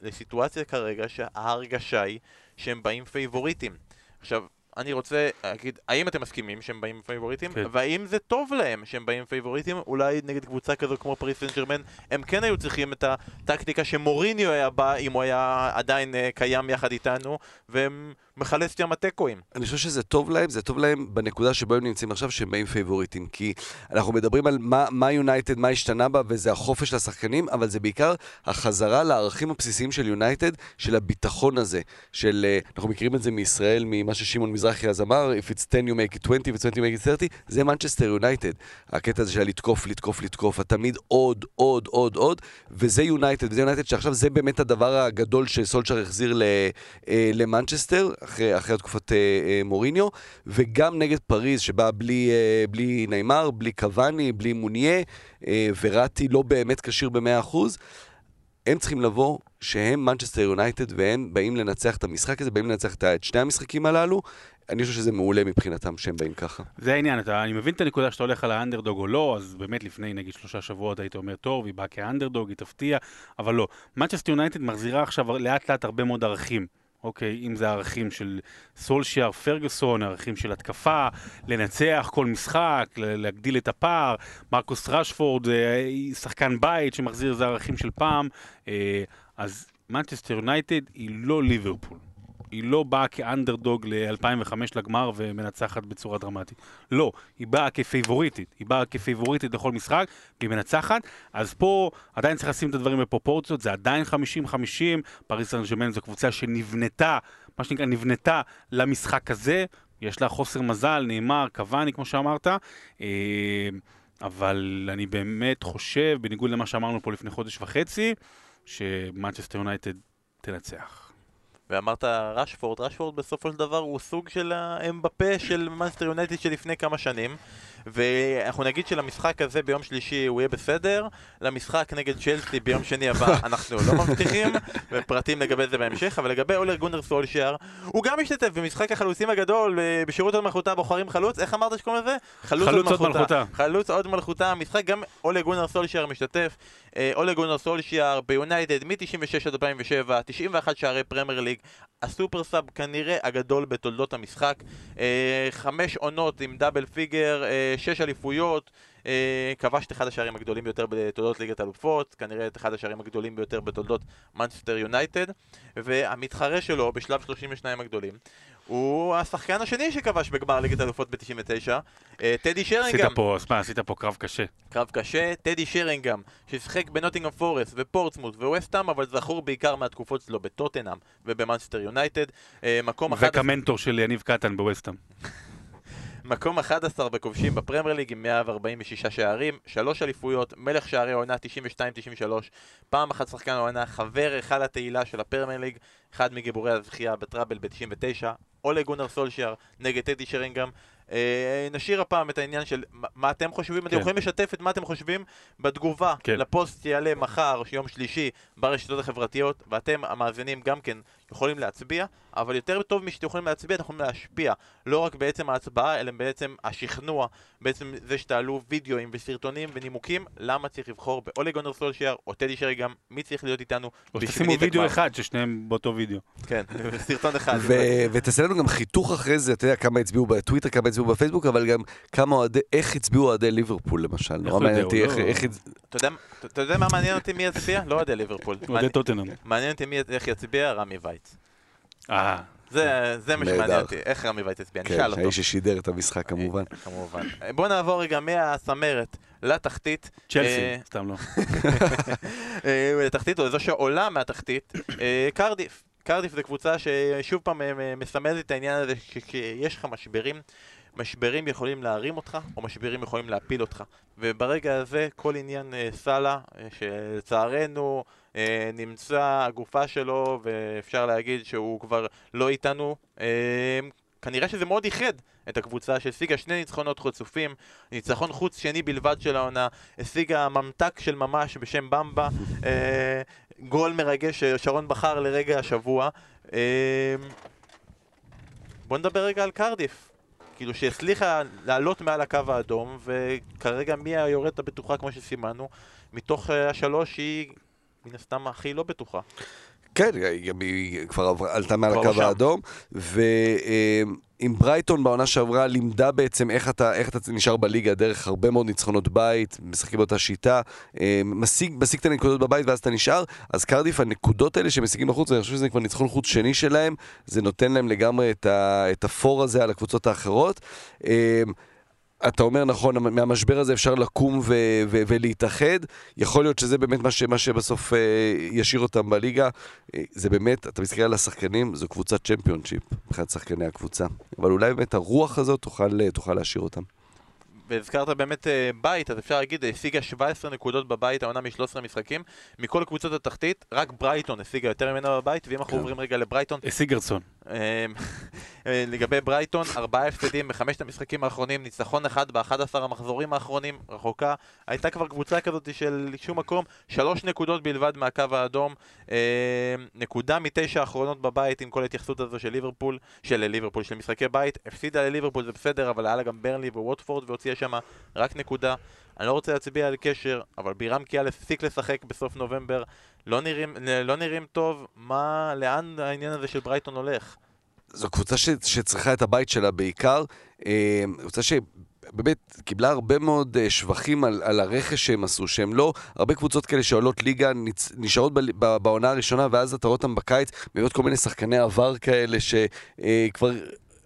לסיטואציה כרגע שההרגשה היא שהם באים פייבוריטים. עכשיו, אני רוצה להגיד, האם אתם מסכימים שהם באים פייבוריטים? כן. והאם זה טוב להם שהם באים פייבוריטים? אולי נגד קבוצה כזו כמו פריס סן ג'רמן, הם כן היו צריכים את הטקטיקה שמוריניו היה בא, אם הוא היה עדיין uh, קיים יחד איתנו, והם מחלצים תיקואים. אני חושב שזה טוב להם, זה טוב להם בנקודה שבה הם נמצאים עכשיו, שהם באים פייבוריטים. כי אנחנו מדברים על מה יונייטד, מה השתנה בה, וזה החופש לשחקנים, אבל זה בעיקר החזרה לערכים הבסיסיים של יונייטד, של הביטחון הזה, של, אה, אנחנו מכירים את זה מישראל, ממה ששמעון מזרחי אז אמר, If it's 10 you make it 20, if it's 20 you make it 30, זה מנצ'סטר יונייטד. הקטע הזה של לתקוף, לתקוף, לתקוף, תמיד עוד, עוד, עוד, עוד, וזה יונייטד, וזה יונייטד שעכשיו זה באמת הדבר הגדול שסולצ'ר החזיר אה, למנצ'סטר. אחרי, אחרי תקופת אה, אה, מוריניו, וגם נגד פריז, שבאה בלי, אה, בלי ניימאר, בלי קוואני, בלי מוניה, אה, וראטי לא באמת כשיר ב-100%. הם צריכים לבוא שהם מנצ'סטר יונייטד והם באים לנצח את המשחק הזה, באים לנצח את שני המשחקים הללו. אני חושב שזה מעולה מבחינתם שהם באים ככה. זה העניין, אתה, אני מבין את הנקודה שאתה הולך על האנדרדוג או לא, אז באמת לפני נגיד שלושה שבועות היית אומר, טוב, היא באה כאנדרדוג, היא תפתיע, אבל לא. מנצ'סטר יונייטד מחזירה עכשיו לאט לאט הרבה מאוד ערכים. אוקיי, אם זה ערכים של סולשיאר, פרגוסון, ערכים של התקפה, לנצח כל משחק, להגדיל את הפער, מרקוס רשפורד, אה, שחקן בית שמחזיר איזה ערכים של פעם, אה, אז מנצ'סטר יונייטד היא לא ליברפול. היא לא באה כאנדרדוג ל-2005 לגמר ומנצחת בצורה דרמטית. לא, היא באה כפייבוריטית. היא באה כפייבוריטית לכל משחק, והיא מנצחת. אז פה עדיין צריך לשים את הדברים בפרופורציות, זה עדיין 50-50. פריס סן ג'מאן זו קבוצה שנבנתה, מה שנקרא, נבנתה למשחק הזה. יש לה חוסר מזל, נאמר, קוואני, כמו שאמרת. אה, אבל אני באמת חושב, בניגוד למה שאמרנו פה לפני חודש וחצי, שמנצ'סטר יונייטד תנצח. ואמרת רשפורד, רשפורד בסופו של דבר הוא סוג של האמבפה של מנסטר יונייטד של לפני כמה שנים ואנחנו נגיד שלמשחק הזה ביום שלישי הוא יהיה בסדר, למשחק נגד צ'לסי ביום שני הבא אנחנו לא מבטיחים, ופרטים לגבי זה בהמשך, אבל לגבי אולה גונר סולשיאר, הוא גם משתתף במשחק החלוצים הגדול, אה, בשירות הוד מלכותה בוחרים חלוץ, איך אמרת שקוראים לזה? חלוץ הוד מלכותה. חלוץ הוד מלכותה, המשחק גם אולה גונר סולשיאר משתתף, אה, אולה גונר סולשיאר ביונייטד מ-96 עד 2007, 91 שערי פרמייר ליג, ה super sub כנראה הגדול בתולדות המשחק, אה, חמש עונות עם double figure, שש אליפויות, אה, כבש את אחד השערים הגדולים ביותר בתולדות ליגת אלופות, כנראה את אחד השערים הגדולים ביותר בתולדות מנצ'סטר יונייטד, והמתחרה שלו בשלב 32 הגדולים הוא השחקן השני שכבש בגמר ליגת אלופות ב-99, אה, טדי עשית שרינגהם. פה, מה, עשית פה קרב קשה. קרב קשה, טדי שרינגהם, ששיחק בנוטינגהאם פורסט ופורטסמוט וווסטהאם, אבל זכור בעיקר מהתקופות שלו בטוטנאם ובמאנסטר יונייטד. אה, מקום 11 וכמנטור של יניב קטן בווסטהאם. מקום 11 בכובשים בפרמייר ליג עם 146 שערים, שלוש אליפויות, מלך שערי העונה 92-93, פעם אחת שחקן העונה, חבר היכל התהילה של הפרמייר ליג, אחד מגיבורי הזכייה בטראבל ב-99, אולה גונר סולשיאר נגד טדי שרינגהם. אה, נשאיר הפעם את העניין של מה- מה אתם חושבים, אתם כן. יכולים לשתף את מה אתם חושבים בתגובה כן. לפוסט שיעלה מחר, יום שלישי, ברשתות החברתיות, ואתם המאזינים גם כן יכולים להצביע, אבל יותר טוב משאתם יכולים להצביע, אתם יכולים להשפיע, לא רק בעצם ההצבעה, אלא בעצם השכנוע, בעצם זה שתעלו וידאוים וסרטונים ונימוקים, למה צריך לבחור באולי גונר סולשייר או טדי שריגם, מי צריך להיות איתנו או שתשימו וידאו. אחד, ששניהם באותו וידאו. כן, סרטון אחד. ו- ותעשה לנו גם חיתוך אחרי זה, אתה יודע כמה הצביעו בטוויטר, כמה הצביעו בפייסבוק, אבל גם כמה אוהדי, איך הצביעו אוהדי ליברפול למשל. נורא הוא מעניין אותי איך- לא- אתה יודע- מה מעניין אותי מי יצביע? לא אוהדי ליברפול. אוהדי טוטנאם. מעניין אותי איך יצביע רמי וייץ. אה, זה זה מה. שמעניין אותי, איך רמי וייץ יצביע, כן, נשאל אותו. האיש ששידר את המשחק כמובן. כמובן. בוא נעבור רגע מהצמרת לתחתית. צ'לסי, אה, סתם לא. אה, לתחתית, או זו שעולה מהתחתית, אה, קרדיף. קרדיף זו קבוצה ששוב פעם אה, מסמלת את העניין הזה שכשיש לך משברים, משברים יכולים להרים אותך, או משברים יכולים להפיל אותך. וברגע הזה כל עניין אה, סאלה, אה, שלצערנו אה, נמצא הגופה שלו, ואפשר להגיד שהוא כבר לא איתנו, אה, כנראה שזה מאוד איחד את הקבוצה שהשיגה שני ניצחונות חצופים, ניצחון חוץ שני בלבד של העונה, השיגה ממתק של ממש בשם במבה, אה, גול מרגש ששרון בחר לרגע השבוע. אה, בוא נדבר רגע על קרדיף. כאילו שהצליחה לעלות מעל הקו האדום, וכרגע מי היורדת הבטוחה כמו שסימנו, מתוך אה, השלוש היא מן הסתם הכי לא בטוחה. כן, היא כבר עלתה מעל הקו לא שם. האדום, ועם ברייטון בעונה שעברה לימדה בעצם איך אתה, איך אתה נשאר בליגה דרך הרבה מאוד ניצחונות בית, משחקים באותה שיטה, אה, משיג, משיג את הנקודות בבית ואז אתה נשאר, אז קרדיף הנקודות האלה שמשיגים בחוץ, אני חושב שזה כבר ניצחון חוץ שני שלהם, זה נותן להם לגמרי את, ה, את הפור הזה על הקבוצות האחרות. אתה אומר נכון, מהמשבר הזה אפשר לקום ו- ו- ולהתאחד. יכול להיות שזה באמת מה, ש- מה שבסוף אה, ישאיר אותם בליגה. אה, זה באמת, אתה מסתכל על השחקנים, זו קבוצת צ'מפיונשיפ, מבחינת שחקני הקבוצה. אבל אולי באמת הרוח הזאת תוכל, אה, תוכל להשאיר אותם. והזכרת באמת בית, אז אפשר להגיד, השיגה 17 נקודות בבית, העונה מ-13 משחקים. מכל קבוצות התחתית, רק ברייטון השיגה יותר ממנה בבית, ואם אנחנו כן. עוברים רגע לברייטון, סיגרסון. אה, לגבי ברייטון, ארבעה הפסדים בחמשת המשחקים האחרונים, ניצחון אחד ב-11 המחזורים האחרונים, רחוקה. הייתה כבר קבוצה כזאת של שום מקום, שלוש נקודות בלבד מהקו האדום, אה, נקודה מתשע האחרונות בבית עם כל ההתייחסות הזו של ליברפול, של ליברפול, של משחקי בית, הפסידה לליברפול זה בסדר, אבל היה לה גם ברנלי וווטפורד והוציאה שם רק נקודה. אני לא רוצה להצביע על קשר, אבל בירם קיאל הפסיק לשחק בסוף נובמבר, לא נראים, לא נראים טוב, מה, לאן העניין הזה של ברייטון הולך? זו קבוצה ש, שצריכה את הבית שלה בעיקר. אה, קבוצה שבאמת קיבלה הרבה מאוד אה, שבחים על, על הרכש שהם עשו, שהם לא, הרבה קבוצות כאלה שעולות ליגה נצ, נשארות ב, בעונה הראשונה ואז אתה רואה אותם בקיץ, מביאות כל מיני שחקני עבר כאלה שכבר...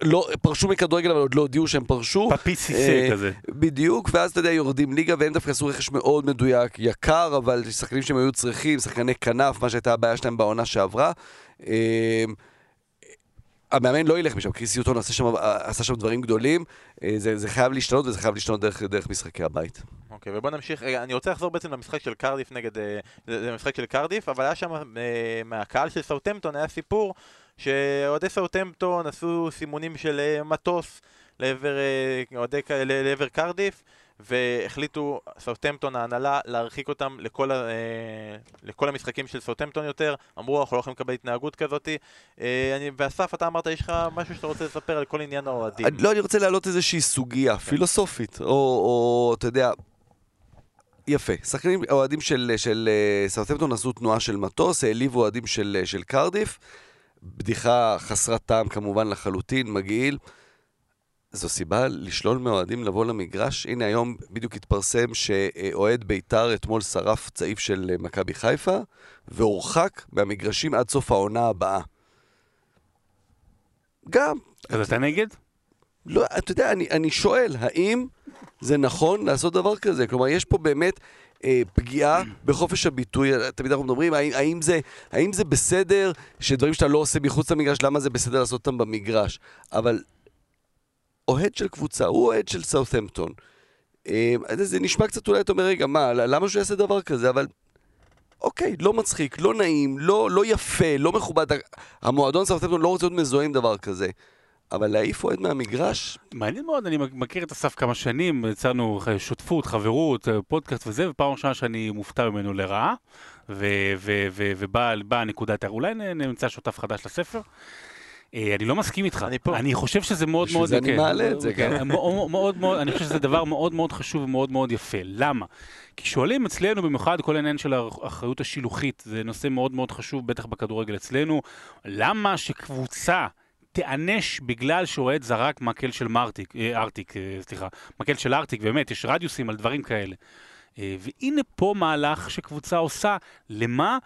לא, פרשו מכדורגל אבל עוד לא הודיעו שהם פרשו. פפי סיסה אה, כזה. בדיוק, ואז אתה יודע, יורדים ליגה, והם דווקא עשו רכש מאוד מדויק, יקר, אבל שחקנים שהם היו צריכים, שחקני כנף, מה שהייתה הבעיה שלהם בעונה שעברה. אה, המאמן לא ילך משם, קריס יוטון עשה שם, עשה שם דברים גדולים, אה, זה, זה חייב להשתנות וזה חייב להשתנות דרך, דרך משחקי הבית. אוקיי, ובוא נמשיך, רגע, אני רוצה לחזור בעצם למשחק של קרדיף נגד, אה, זה זה משחק של קרדיף, אבל היה שם, אה, מהקהל של סאוטמפטון היה סיפור שאוהדי סאוטהמפטון עשו סימונים של אה, מטוס לעבר, אה, לעבר קרדיף, והחליטו, סאוטהמפטון ההנהלה, להרחיק אותם לכל, ה- אה, לכל המשחקים של סאוטהמפטון יותר. אמרו, אנחנו לא יכולים לקבל התנהגות כזאת. אני- ואסף, אתה אמרת, יש לך משהו שאתה רוצה לספר על כל עניין האוהדים. לא, אני רוצה להעלות איזושהי סוגיה פילוסופית, או, או אתה יודע, יפה. שחקנים, אוהדים של, של אה, סאוטהמפטון עשו תנועה של מטוס, העליבו אוהדים של, של קרדיף. בדיחה חסרת טעם כמובן לחלוטין, מגעיל. זו סיבה לשלול מאוהדים לבוא למגרש? הנה היום בדיוק התפרסם שאוהד בית"ר אתמול שרף צעיף של מכבי חיפה, והורחק מהמגרשים עד סוף העונה הבאה. גם, אז אתה נגד? לא, אתה יודע, אני, אני שואל, האם זה נכון לעשות דבר כזה? כלומר, יש פה באמת אה, פגיעה בחופש הביטוי, תמיד אנחנו מדברים, האם, האם, זה, האם זה בסדר שדברים שאתה לא עושה מחוץ למגרש, למה זה בסדר לעשות אותם במגרש? אבל אוהד של קבוצה, הוא אוהד של סאות'המפטון. אה, זה נשמע קצת אולי, אתה אומר, רגע, מה, למה שהוא יעשה דבר כזה? אבל... אוקיי, לא מצחיק, לא נעים, לא, לא יפה, לא מכובד. המועדון סאות'המפטון לא רוצה להיות מזוהה עם דבר כזה. אבל להעיף אוהד מהמגרש, מעניין מאוד, אני מכיר את אסף כמה שנים, יצרנו שותפות, חברות, פודקאסט וזה, ופעם ראשונה שאני מופתע ממנו לרעה, ובאה באה הנקודת, אולי נמצא שותף חדש לספר. אה, אני לא מסכים איתך. אני פה. אני חושב שזה מאוד בשביל מאוד... זה אני כן, מעלה את זה כן, גם. מאוד- מאוד מאוד, אני חושב שזה דבר מאוד מאוד חשוב ומאוד מאוד יפה. למה? כי שואלים אצלנו, במיוחד כל העניין של האחריות השילוחית, זה נושא מאוד מאוד חשוב, בטח בכדורגל אצלנו, למה שקבוצה... תיענש בגלל שאוהד זרק מקל של מרטיק, אה, ארטיק, אה, סליחה, מקל של ארטיק, באמת, יש רדיוסים על דברים כאלה. אה, והנה פה מהלך שקבוצה עושה, למה?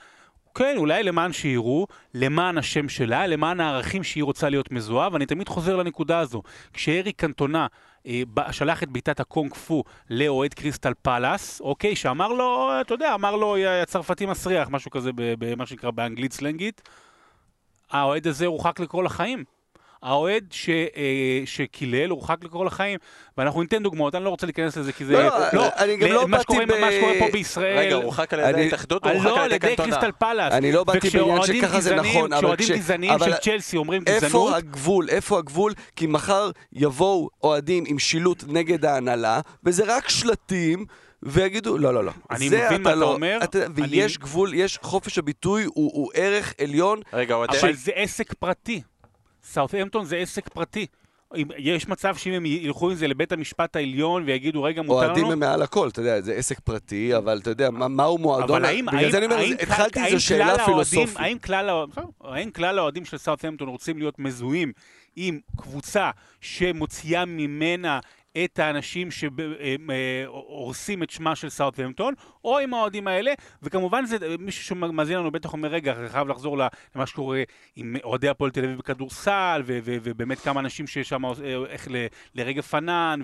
כן, אולי למען שיראו, למען השם שלה, למען הערכים שהיא רוצה להיות מזוהה, ואני תמיד חוזר לנקודה הזו. כשאריק קנטונה אה, שלח את בעיטת הקונג פו לאוהד קריסטל פלאס, אוקיי, שאמר לו, אתה יודע, אמר לו, "יא צרפתי מסריח, משהו כזה, במה שנקרא באנגלית סלנגית, האוהד הזה הורחק לכל החיים. האוהד ש, אה, שקילל הורחק לכל החיים, ואנחנו ניתן דוגמאות, אני לא רוצה להיכנס לזה כי זה... לא, לא, אני גם לא מה באתי שקורה, ב- מה שקורה פה בישראל... רגע, הוא הורחק על ידי אני- ההתאחדות או אה, הורחק לא, על ידי קנטונה? קריסטל פלאס. אני לא באתי בעניין שככה זה נכון, אבל כשאוהדים כש- גזענים אבל- של צ'לסי אומרים איפה גזענות, הגבול? איפה הגבול? כי מחר יבואו אוהדים עם שילוט נגד ההנהלה, וזה רק שלטים. ויגידו, לא, לא, לא. אני מבין מה אתה לא- אומר, אתה, אני- ויש גבול, יש חופש הביטוי, הוא, הוא ערך עליון. רגע. אבל זה עסק פרטי. סאות'המפטון זה עסק פרטי. אם- יש מצב שאם הם ילכו עם זה לבית המשפט העליון ויגידו, רגע, מותר לנו... אוהדים הם מעל הכל, אתה יודע, זה עסק פרטי, אבל אתה יודע, מה, מהו מועדון? אבל האם, בגלל האם, זה אני אומר, התחלתי איזו שאלה פילוסופית. האם כלל, האם כלל האוהדים של סאות'המפטון רוצים להיות מזוהים עם קבוצה שמוציאה ממנה את האנשים שהורסים את שמה של סאות'המפטון, או עם האוהדים האלה, וכמובן זה, מישהו שמאזין לנו בטח אומר, רגע, אני חייב לחזור למה שקורה עם אוהדי הפועל תל אביב בכדורסל, ובאמת כמה אנשים שיש שם, אה, איך לרגע פנן,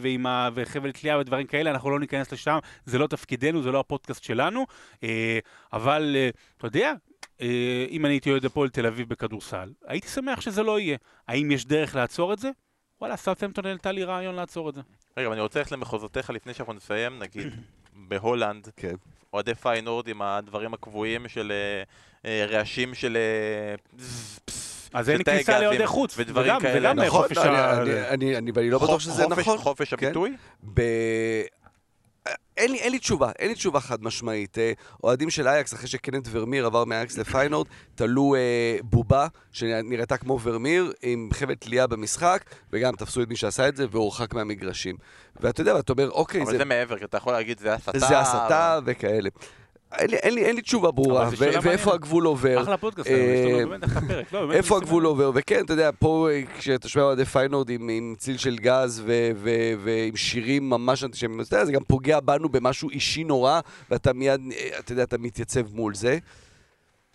וחבל תלייה ודברים כאלה, אנחנו לא ניכנס לשם, זה לא תפקידנו, זה לא הפודקאסט שלנו, אה, אבל אה, אתה יודע, אה, אם אני הייתי אוהד הפועל תל אביב בכדורסל, הייתי שמח שזה לא יהיה. האם יש דרך לעצור את זה? וואלה, סאוטהמפטון העלתה לי רעיון לעצור את זה. רגע, אבל אני רוצה ללכת למחוזותיך לפני שאנחנו נסיים, נגיד, בהולנד, כן. אוהדי פיינורד עם הדברים הקבועים של אה, אה, רעשים של... אה, אז אין כניסה לאוהדי חוץ, ודברים וגם- כאלה. וגם נכון, חופש אני- ה- אני- לא בטוח שזה נכון. חופש כן. הביטוי? אין לי, אין לי תשובה, אין לי תשובה חד משמעית. אה, אוהדים של אייקס, אחרי שקנת ורמיר עבר מאייקס לפיינורד, תלו אה, בובה שנראתה כמו ורמיר עם חבל תלייה במשחק, וגם תפסו את מי שעשה את זה והורחק מהמגרשים. ואתה יודע, ואתה אומר, אוקיי, אבל זה, זה מעבר, כי אתה יכול להגיד זה הסתה. זה הסתה וכאלה. אין לי, אין, לי, אין לי תשובה ברורה, ו- ואיפה מעניינת. הגבול עובר. אחלה פודקאסט, יש אה, לנו באמת אחלה פרק. לא, איפה הגבול עובר? וכן, אתה יודע, פה אה, כשאתה שומע אוהדי פיינורד עם, עם צליל של גז ועם שירים ממש אנטישמיים, אתה יודע, זה גם פוגע בנו במשהו אישי נורא, ואתה מיד, אה, אתה יודע, אתה מתייצב מול זה.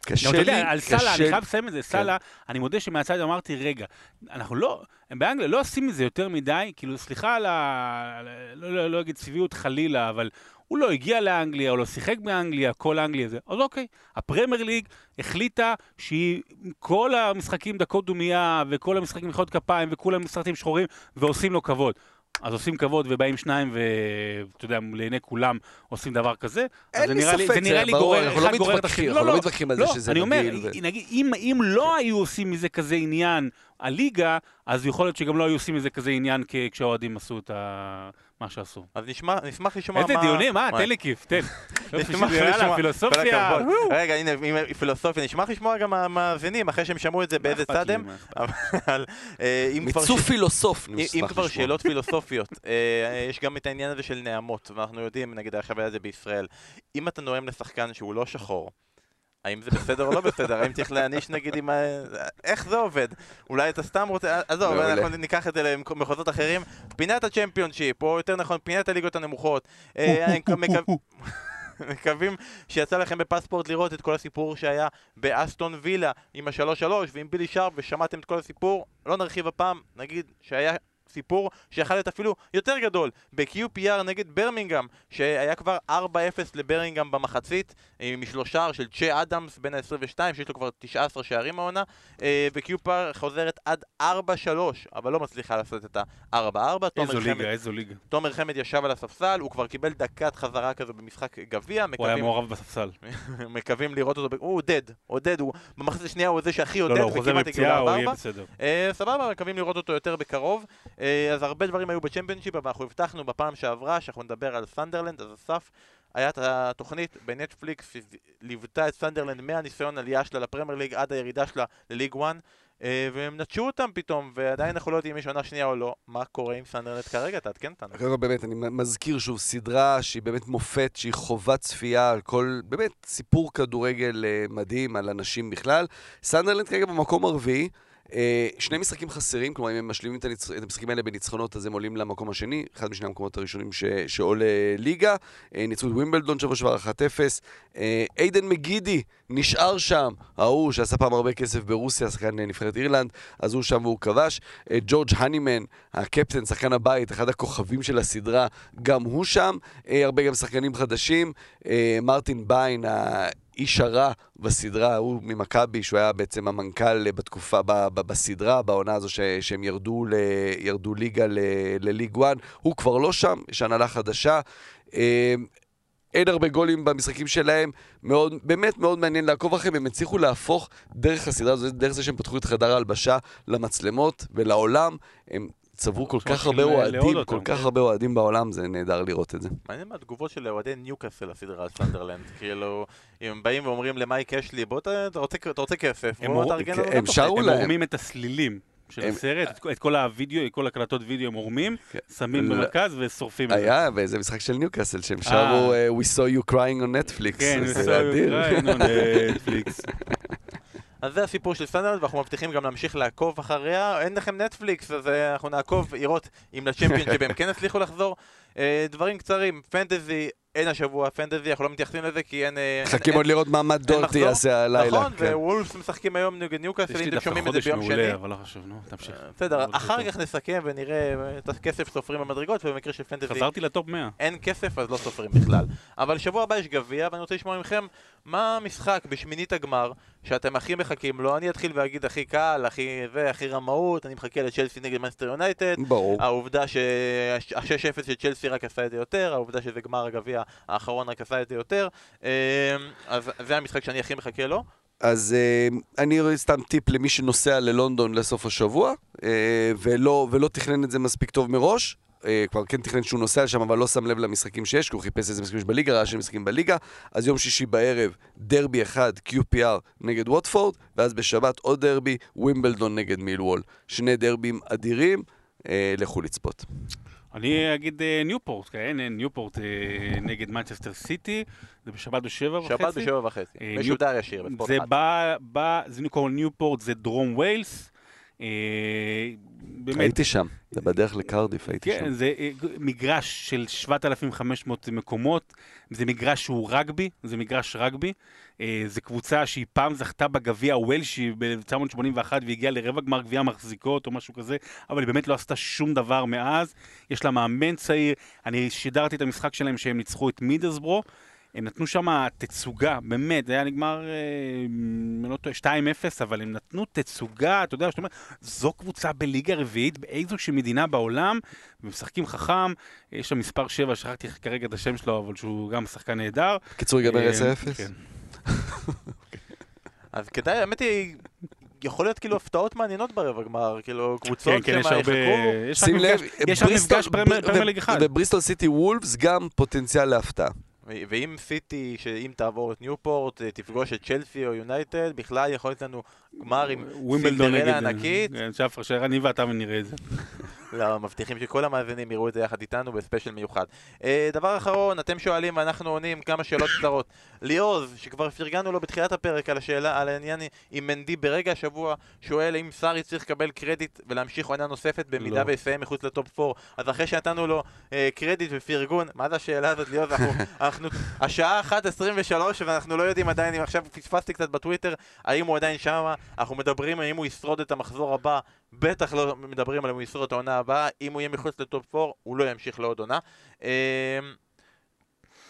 קשה לי, יודע, על סאלה, אני. חייב לסיים את זה, סאלה, אני מודה שמהצד אמרתי, רגע, אנחנו לא, באנגליה לא עושים מזה יותר מדי, כאילו, סליחה על ה... לא- לא לא אגיד צביעות חלילה, אבל הוא לא הגיע לאנגליה, הוא לא שיחק באנגליה, כל אנגליה זה, אז אוקיי, הפרמייר ליג החליטה שהיא, כל המשחקים דקות דומייה, וכל המשחקים מחיאות כפיים, וכולם סרטים שחורים, ועושים לו כבוד. אז עושים כבוד ובאים שניים, ואתה יודע, לעיני כולם עושים דבר כזה. אין לי ספק, זה נראה לי גורר, אנחנו לא גורר את מתווכחים, השני. אנחנו לא מתווכחים על זה שזה אני אומר, מגעיל ו- נגיד, אם, לא היו עושים מזה כזה עניין הליגה, אז יכול להיות שגם לא היו עושים מזה כזה עניין כשהאוהדים עשו את ה... מה שעשו. אז נשמע, נשמח לשמוע מה... איזה דיונים, מה? וואי. תן לי כיף, תן. נשמח יאללה, לשמוע, פילוסופיה. רגע, הנה, פילוסופיה, נשמח לשמוע גם המאזינים, אחרי שהם שמעו את זה באיזה צד הם, אבל אה, אם כבר... מיצוף ש- פילוסוף, נשמח אם כבר לשמוע. שאלות פילוסופיות, אה, יש גם את העניין הזה של נעמות, ואנחנו יודעים, נגיד עכשיו היה זה בישראל, אם אתה נואם לשחקן שהוא לא שחור, האם זה בסדר או לא בסדר? האם צריך להעניש נגיד עם ה... איך זה עובד? אולי אתה סתם רוצה... עזוב, מעולה. אנחנו ניקח את זה למחוזות אחרים. פינת הצ'מפיונשיפ, או יותר נכון, פינת הליגות הנמוכות. אה, מקווים שיצא לכם בפספורט לראות את כל הסיפור שהיה באסטון וילה עם השלוש שלוש ועם בילי שרפ ושמעתם את כל הסיפור לא נרחיב הפעם, נגיד שהיה סיפור שיכול להיות אפילו יותר גדול ב-QPR נגד ברמינגהם שהיה כבר 4-0 לברמינגהם במחצית אה, משלושה של צ'ה אדמס בין ה-22 שיש לו כבר 19 שערים העונה אה, ו-QPR חוזרת עד 4-3 אבל לא מצליחה לעשות את ה-4-4 איזו ליגה, איזו ליגה. תומר חמד ישב על הספסל, הוא כבר קיבל דקת חזרה כזו במשחק גביע, הוא היה מקווים, מעורב בספסל. מקווים לראות אותו, הוא עודד, עודד, הוא במחצית השנייה הוא זה שהכי עודד, לא, לא, הוא חוזר מפציעה, הוא יהיה. בסדר. אה, סבבה, מקווים לראות אותו יותר בקרוב. אה, אז הרבה דברים היו בצ'מפיונשיפ, אבל אנחנו הבטחנו בפעם שעברה שאנחנו נדבר על סנדרלנד, אז אסף, היה את התוכנית בנטפליקס שליוותה את סנדרלנד מהניסיון עלייה שלה לפרמייר ליג עד הירידה שלה לליג 1. אה, והם נטשו אותם פתאום, ועדיין אנחנו לא יודעים אם יש עונה שנייה או לא. מה קורה עם סנדרלנד כרגע? תעדכן אותנו. קודם כל באמת, אני מזכיר שוב, סדרה שהיא באמת מופת, שהיא חובת צפייה על כל, באמת, סיפור כדורגל אה, מדהים על אנשים בכלל. סנדרלנד כרגע במקום הרביעי. אה, שני משחקים חסרים, כלומר אם הם משלימים את, הניצ... את המשחקים האלה בניצחונות אז הם עולים למקום השני, אחד משני המקומות הראשונים ש... שעולה ליגה. אה, ניצחו את ווימבלדון שבוע שעבר 1-0. אה, איידן מגידי נשאר שם, ההוא שעשה פעם הרבה כסף ברוסיה, שחקן אה, נבחרת אירלנד, אז הוא שם והוא כבש. אה, ג'ורג' הנימן, הקפטן, שחקן הבית, אחד הכוכבים של הסדרה, גם הוא שם. אה, הרבה גם שחקנים חדשים. אה, מרטין ביין, האיש הרע בסדרה, הוא ממכבי, שהוא היה בעצם המנכ"ל בתקופה, ב- ב- בסדרה, בעונה הזו ש- שהם ירדו, ל- ירדו ליגה ל- לליג 1. הוא כבר לא שם, יש הנהלה חדשה. אה, אין הרבה גולים במשחקים שלהם, מאוד, באמת מאוד מעניין לעקוב אחריהם, הם הצליחו להפוך דרך הסדרה הזאת, דרך זה שהם פתחו את חדר ההלבשה למצלמות ולעולם, הם צברו כל כך הרבה אוהדים, כל כך. הרבה אוהדים בעולם, זה נהדר לראות את זה. מעניין מה התגובות של אוהדי ניוקאסל לסדרה על סנדרלנד, כאילו, אם הם באים ואומרים למייק אשלי, בוא אתה רוצה- כסף, הם בוא תארגן לנו הם. שרו הם להם. עורמים את הסלילים של הם- הסרט, את כל- את כל הוידאו, את כל הקלטות וידאו הם עורמים, כן. שמים לא. במרכז ושורפים את זה. היה באיזה משחק של ניוקאסל, שהם שרו אה. uh, We saw you crying on Netflix. כן, זה אדיר. נטפליקס. אז זה הסיפור של סנדרלנד, ואנחנו מבטיחים גם להמשיך לעקוב אחריה. אין לכם נטפליקס, אז אה, אנחנו נעקוב, לראות אם לצ'מפיונשיפ הם כן הצליחו לחזור. אה, דברים קצרים, פנטזי, אין השבוע פנטזי, אנחנו לא מתייחסים לזה כי אין... אה, מחכים עוד לראות מה מאט דורטי מחזור. יעשה הלילה. נכון, כן. ווולפס משחקים היום נגד ניוקאסל, יש אם אתם שומעים את זה ביום שני. מעולה, אבל לא חשוב, נו, תמשיך. בסדר, אחר. כך נסכם ונראה אה, את הכסף סופרים במדרגות, ובמקרה של פנטזי חזרתי לטופ 100. אין כסף אז לא סופרים בכלל. אבל שבוע הבא יש גביע, ואני רוצה לשמוע מכם מה המשחק בשמינית הגמר שאתם הכי מחכים לו. אני אתחיל ואגיד הכי קל, הכי זה, הכי רמאות, אני מחכה לצ'לסי נגד מנסטר יונייטד. ברור. העובדה שה-6-0 של צ'לסי רק עשה את זה יותר, העובדה שזה גמר הגביע האחרון רק עשה את זה יותר. אה, אז זה המשחק שאני הכי מחכה לו. אז uh, אני רואה סתם טיפ למי שנוסע ללונדון לסוף השבוע, uh, ולא, ולא תכנן את זה מספיק טוב מראש. Uh, כבר כן תכנן שהוא נוסע לשם, אבל לא שם לב למשחקים שיש, כי הוא חיפש איזה משחקים יש בליגה, ראה שהם משחקים בליגה. אז יום שישי בערב, דרבי אחד, QPR נגד ווטפורד, ואז בשבת עוד דרבי, ווימבלדון נגד מילוול. שני דרבים אדירים, uh, לכו לצפות. אני אגיד אה, ניופורט, כן, אה, ניופורט אה, נגד מנצ'סטר סיטי, זה בשבת בשבע וחצי. שבת בשבע וחצי. אה, משודר ישיר זה אחד. בא, בא, זה קוראים ניופורט, זה דרום ווילס. באמת, הייתי שם, זה בדרך לקרדיף, הייתי כן, שם. זה אה, מגרש של 7,500 מקומות, זה מגרש שהוא רגבי, זה מגרש רגבי. אה, זו קבוצה שהיא פעם זכתה בגביע הוולשי ב-1981 והגיעה לרבע גמר גביע מחזיקות או משהו כזה, אבל היא באמת לא עשתה שום דבר מאז. יש לה מאמן צעיר, אני שידרתי את המשחק שלהם שהם ניצחו את מידלסברו. הם נתנו שם תצוגה, באמת, זה היה נגמר, אה, אני לא טועה, 2-0, אבל הם נתנו תצוגה, אתה יודע, שאתה אומר, זו קבוצה בליגה רביעית באיזושהי מדינה בעולם, ומשחקים חכם, יש שם מספר 7, שכחתי כרגע את השם שלו, אבל שהוא גם שחקן נהדר. קיצור, ייגמר אה, 10-0? כן. אז כדאי, האמת היא, יכול להיות כאילו הפתעות מעניינות ברבע גמר, כאילו קבוצות כן, כן, יש שמה הרבה... יש לב, מפגש- פרמייר ליג אחד. ובריסטול סיטי וולפס גם פוטנציאל להפתעה. ואם סיטי, שאם תעבור את ניופורט, אה, תפגוש את צ'לסי או יונייטד, בכלל יכול להיות לנו גמר עם. סינדרלה ענקית. כן, שפר, שאני ואתה נראה את זה. לא, מבטיחים שכל המאזינים יראו את זה יחד איתנו בספיישל מיוחד. אה, דבר אחרון, אתם שואלים ואנחנו עונים כמה שאלות קצרות. ליאוז, שכבר פרגנו לו בתחילת הפרק על השאלה, על העניין עם מנדי ברגע השבוע, שואל אם סארי צריך לקבל קרדיט ולהמשיך עונה נוספת במידה לא. ויסיים מחוץ לטופ 4. אז אחרי שנתנו לו אה, קרדיט ופרגון, מה זה השאלה הזאת, ליאוז? אנחנו, אנחנו, השעה 1.23 ואנחנו לא יודעים עדיין אם עכשיו פספסתי קצת בטוויטר, האם הוא עדיין שמה, אנחנו מדברים האם הוא ישרוד את המחזור הבא, בטח לא מדברים על אם הוא ישרוד את העונה הבאה, אם הוא יהיה מחוץ לטופ 4, הוא לא ימשיך לעוד עונה. אה,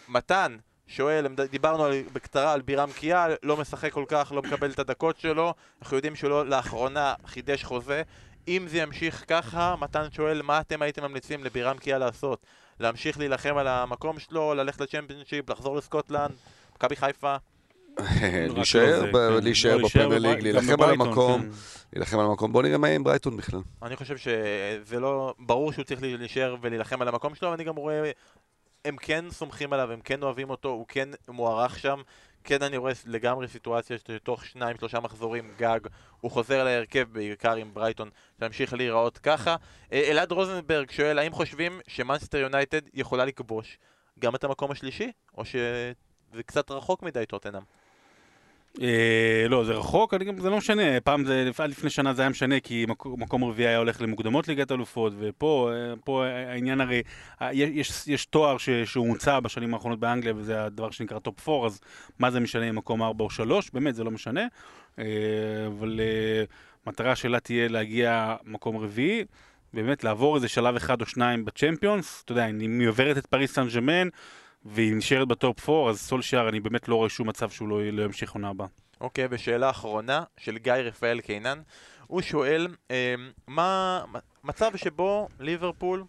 מתן שואל, דיברנו על, בקצרה על בירם קיאל, לא משחק כל כך, לא מקבל את הדקות שלו, אנחנו יודעים שהוא לא לאחרונה חידש חוזה. אם זה ימשיך ככה, מתן שואל, מה אתם הייתם ממליצים לבירם קיאל לעשות? להמשיך להילחם על המקום שלו, ללכת לצ'מפיונשיפ, לחזור לסקוטלנד, מכבי חיפה? להישאר לא כן. להישאר לא, בפרמייר ליג, להילחם על המקום, כן. להילחם על המקום. בוא נראה מה יהיה עם ברייטון בכלל. אני חושב שזה לא... ברור שהוא צריך להישאר ולהילחם על המקום שלו, ואני גם רואה... הם כן סומכים עליו, הם כן אוהבים אותו, הוא כן מוערך שם. כן אני רואה לגמרי סיטואציה שתוך שניים שלושה מחזורים גג הוא חוזר להרכב בעיקר עם ברייטון להמשיך להיראות ככה. אה, אלעד רוזנברג שואל האם חושבים שמאנסטר יונייטד יכולה לכבוש גם את המקום השלישי או שזה קצת רחוק מדי טוטנאם? אה, לא, זה רחוק, זה לא משנה, פעם זה, עד לפני שנה זה היה משנה, כי מקום, רביעי היה הולך למוקדמות ליגת אלופות, ופה אה, העניין הרי, אה, יש, תואר שהומצא בשנים האחרונות באנגליה, וזה הדבר שנקרא top 4, אז מה זה משנה אם מקום 4 או 3, באמת זה לא משנה, אבל מטרה שלה תהיה להגיע מקום רביעי, באמת לעבור איזה שלב אחד או שניים בצ'מפיונס, אתה יודע, אם היא עוברת את פריס סן ג'מאן, והיא נשארת ב top 4, אז סולשיאר, אני באמת לא רואה שום מצב שהוא לא, לא ימשיך עונה הבאה. אוקיי, ושאלה אחרונה של גיא רפאל קינן. הוא שואל, אה, מה מצב שבו ליברפול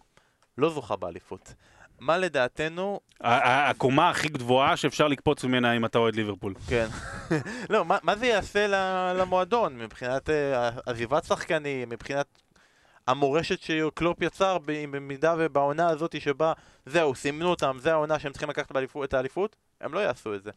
לא זוכה באליפות? מה לדעתנו, ה- ה- הקומה הכי גבוהה שאפשר לקפוץ ממנה אם אתה אוהד ליברפול. כן, לא, מה, מה זה יעשה למועדון מבחינת אה, עזיבת שחקנים, מבחינת המורשת שקלופ יצר במידה ובעונה הזאת שבה, זהו, סימנו אותם, זה העונה שהם צריכים לקחת באליפות- את האליפות, הם לא יעשו את זה.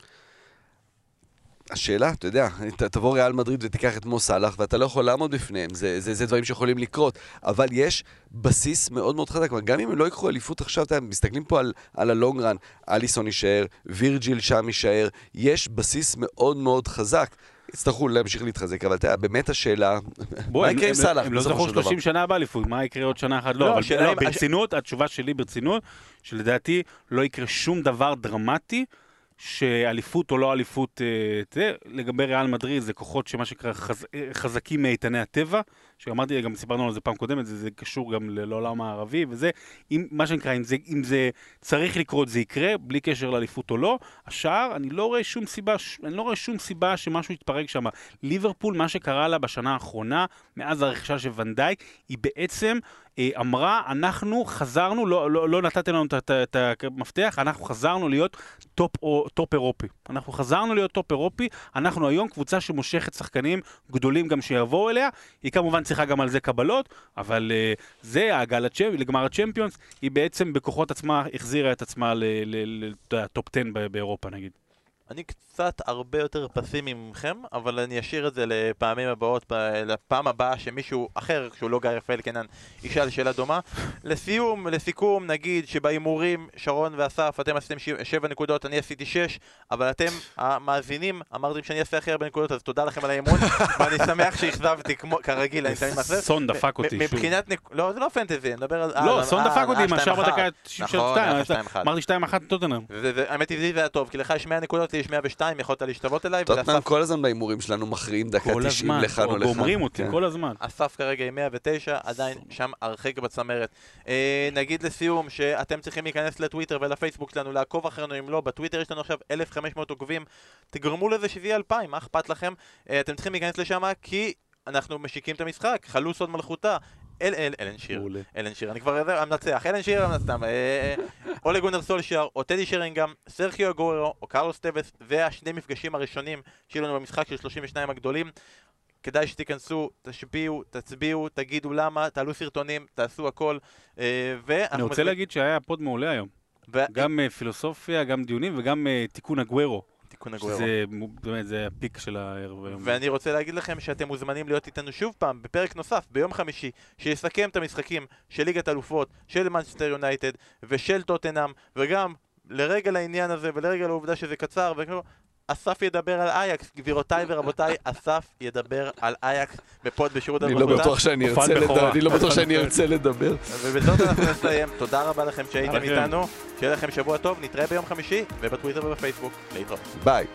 השאלה, אתה יודע, תבוא ריאל מדריד ותיקח את מו סאלח, ואתה לא יכול לעמוד בפניהם, זה, זה, זה דברים שיכולים לקרות, אבל יש בסיס מאוד מאוד חזק, גם אם הם לא ייקחו אליפות עכשיו, אתם מסתכלים פה על, על הלונג רן, אליסון יישאר, וירג'יל שם יישאר, יש בסיס מאוד מאוד חזק. יצטרכו להמשיך להתחזק, אבל אתה יודע, באמת השאלה, מה יקרה עם סאלח הם לא זכו של דבר? 30 שנה באליפות, מה יקרה עוד שנה אחת? לא, לא, אבל לא, ברצינות, התשובה שלי ברצינות, שלדעתי לא יקרה שום דבר דרמטי. שאליפות או לא אליפות, אה, זה, לגבי ריאל מדריד זה כוחות שמה שנקרא חז, אה, חזקים מאיתני הטבע, שאמרתי, גם סיפרנו על זה פעם קודמת, זה, זה קשור גם לעולם הערבי וזה, אם, מה שנקרא, אם זה, אם זה צריך לקרות זה יקרה, בלי קשר לאליפות או לא. השאר, אני לא רואה שום סיבה, אני לא רואה שום סיבה שמשהו יתפרק שם. ליברפול, מה שקרה לה בשנה האחרונה, מאז הרכישה של ונדייק, היא בעצם אמרה, אנחנו חזרנו, לא, לא, לא נתתם לנו את- המפתח, אנחנו חזרנו להיות top, או, top אירופי. אנחנו חזרנו להיות top אירופי, אנחנו היום קבוצה שמושכת שחקנים גדולים גם שיבואו אליה, היא כמובן צריכה גם על זה קבלות, אבל אה, זה ההגעה לגמר הצ'מפיונס, היא בעצם בכוחות עצמה החזירה את עצמה ל top 10 ב- באירופה נגיד. אני קצת הרבה יותר פסימי ממכם, אבל אני אשאיר את זה לפעמים הבאות, לפעם הבאה שמישהו אחר, שהוא לא גיא רפאל קנן, ישאל שאלה דומה. לסיום, לסיכום, נגיד שבהימורים, שרון ואסף, אתם עשיתם ש- שבע נקודות, אני עשיתי שש, אבל אתם, המאזינים, אמרתם שאני אעשה הכי הרבה נקודות, אז תודה לכם על האמון, ואני שמח שאכזבתי, כרגיל, אני תמיד מעשה. סון דפק אותי שוב. מבחינת. לא, זה לא פנטזי, אני מדבר על... לא, סון על- דפק אותי עם השער 2-1. בדקה נכון, היה לך 92, 2-1. אמרתי 2-1 טוטנאם. האמת היא, זה היה טוב, כי לך יש 100 נקודות, לדעתי יש 102, יכולת להשתוות אליי, טוטנאם ולאסף כל הזמן בהימורים שלנו מכריעים דקה כל 90 הזמן, לכאן או לכאן. גומרים אותי כן. כל הזמן. אסף כרגע עם 109, עדיין שם הרחק בצמרת. אה, נגיד לסיום שאתם צריכים להיכנס לטוויטר ולפייסבוק שלנו, לעקוב אחרינו, אם לא, בטוויטר יש לנו עכשיו 1,500 עוקבים, תגרמו לזה שזה יהיה 2,000, מה אכפת לכם? אה, אתם צריכים להיכנס לשם כי אנחנו משיקים את המשחק, חלוץ עוד מלכותה. אל אל אלן שיר. אלן שיר, אני כבר זה, המנצח, אלן שיר סתם, או לגונר סולשיאר, או טדי שרינגהם, סרקיו אגורו, או קרלוס טבס, זה השני מפגשים הראשונים שיהיו לנו במשחק של 32 הגדולים. כדאי שתיכנסו, תשפיעו, תצביעו, תגידו למה, תעלו סרטונים, תעשו הכל. אה, ואנחנו אני רוצה להגיד שהיה pod מעולה היום. גם אה, פילוסופיה, גם דיונים וגם אה, תיקון הגוורו. תיקון הגוורו. שזה באמת, זה ה peak של הערב היום. ואני רוצה להגיד לכם שאתם מוזמנים להיות איתנו שוב פעם בפרק נוסף ביום חמישי שיסכם את המשחקים של ליגת אלופות, של מנצ'סטר יונייטד ושל טוטנאם וגם לרגע לעניין הזה ולרגע לעובדה שזה קצר אסף ידבר על אייקס, גבירותיי ורבותיי, אסף ידבר על אייקס ב pod בשירות אני לא. בטוח שאני ארצה. לדבר, אני לא בטוח שאני ארצה לדבר. ובזאת אנחנו נסיים, תודה רבה לכם שהייתם. איתנו, שיהיה לכם שבוע טוב, נתראה ביום חמישי ובטוויטר ובפייסבוק, להתראות. ביי.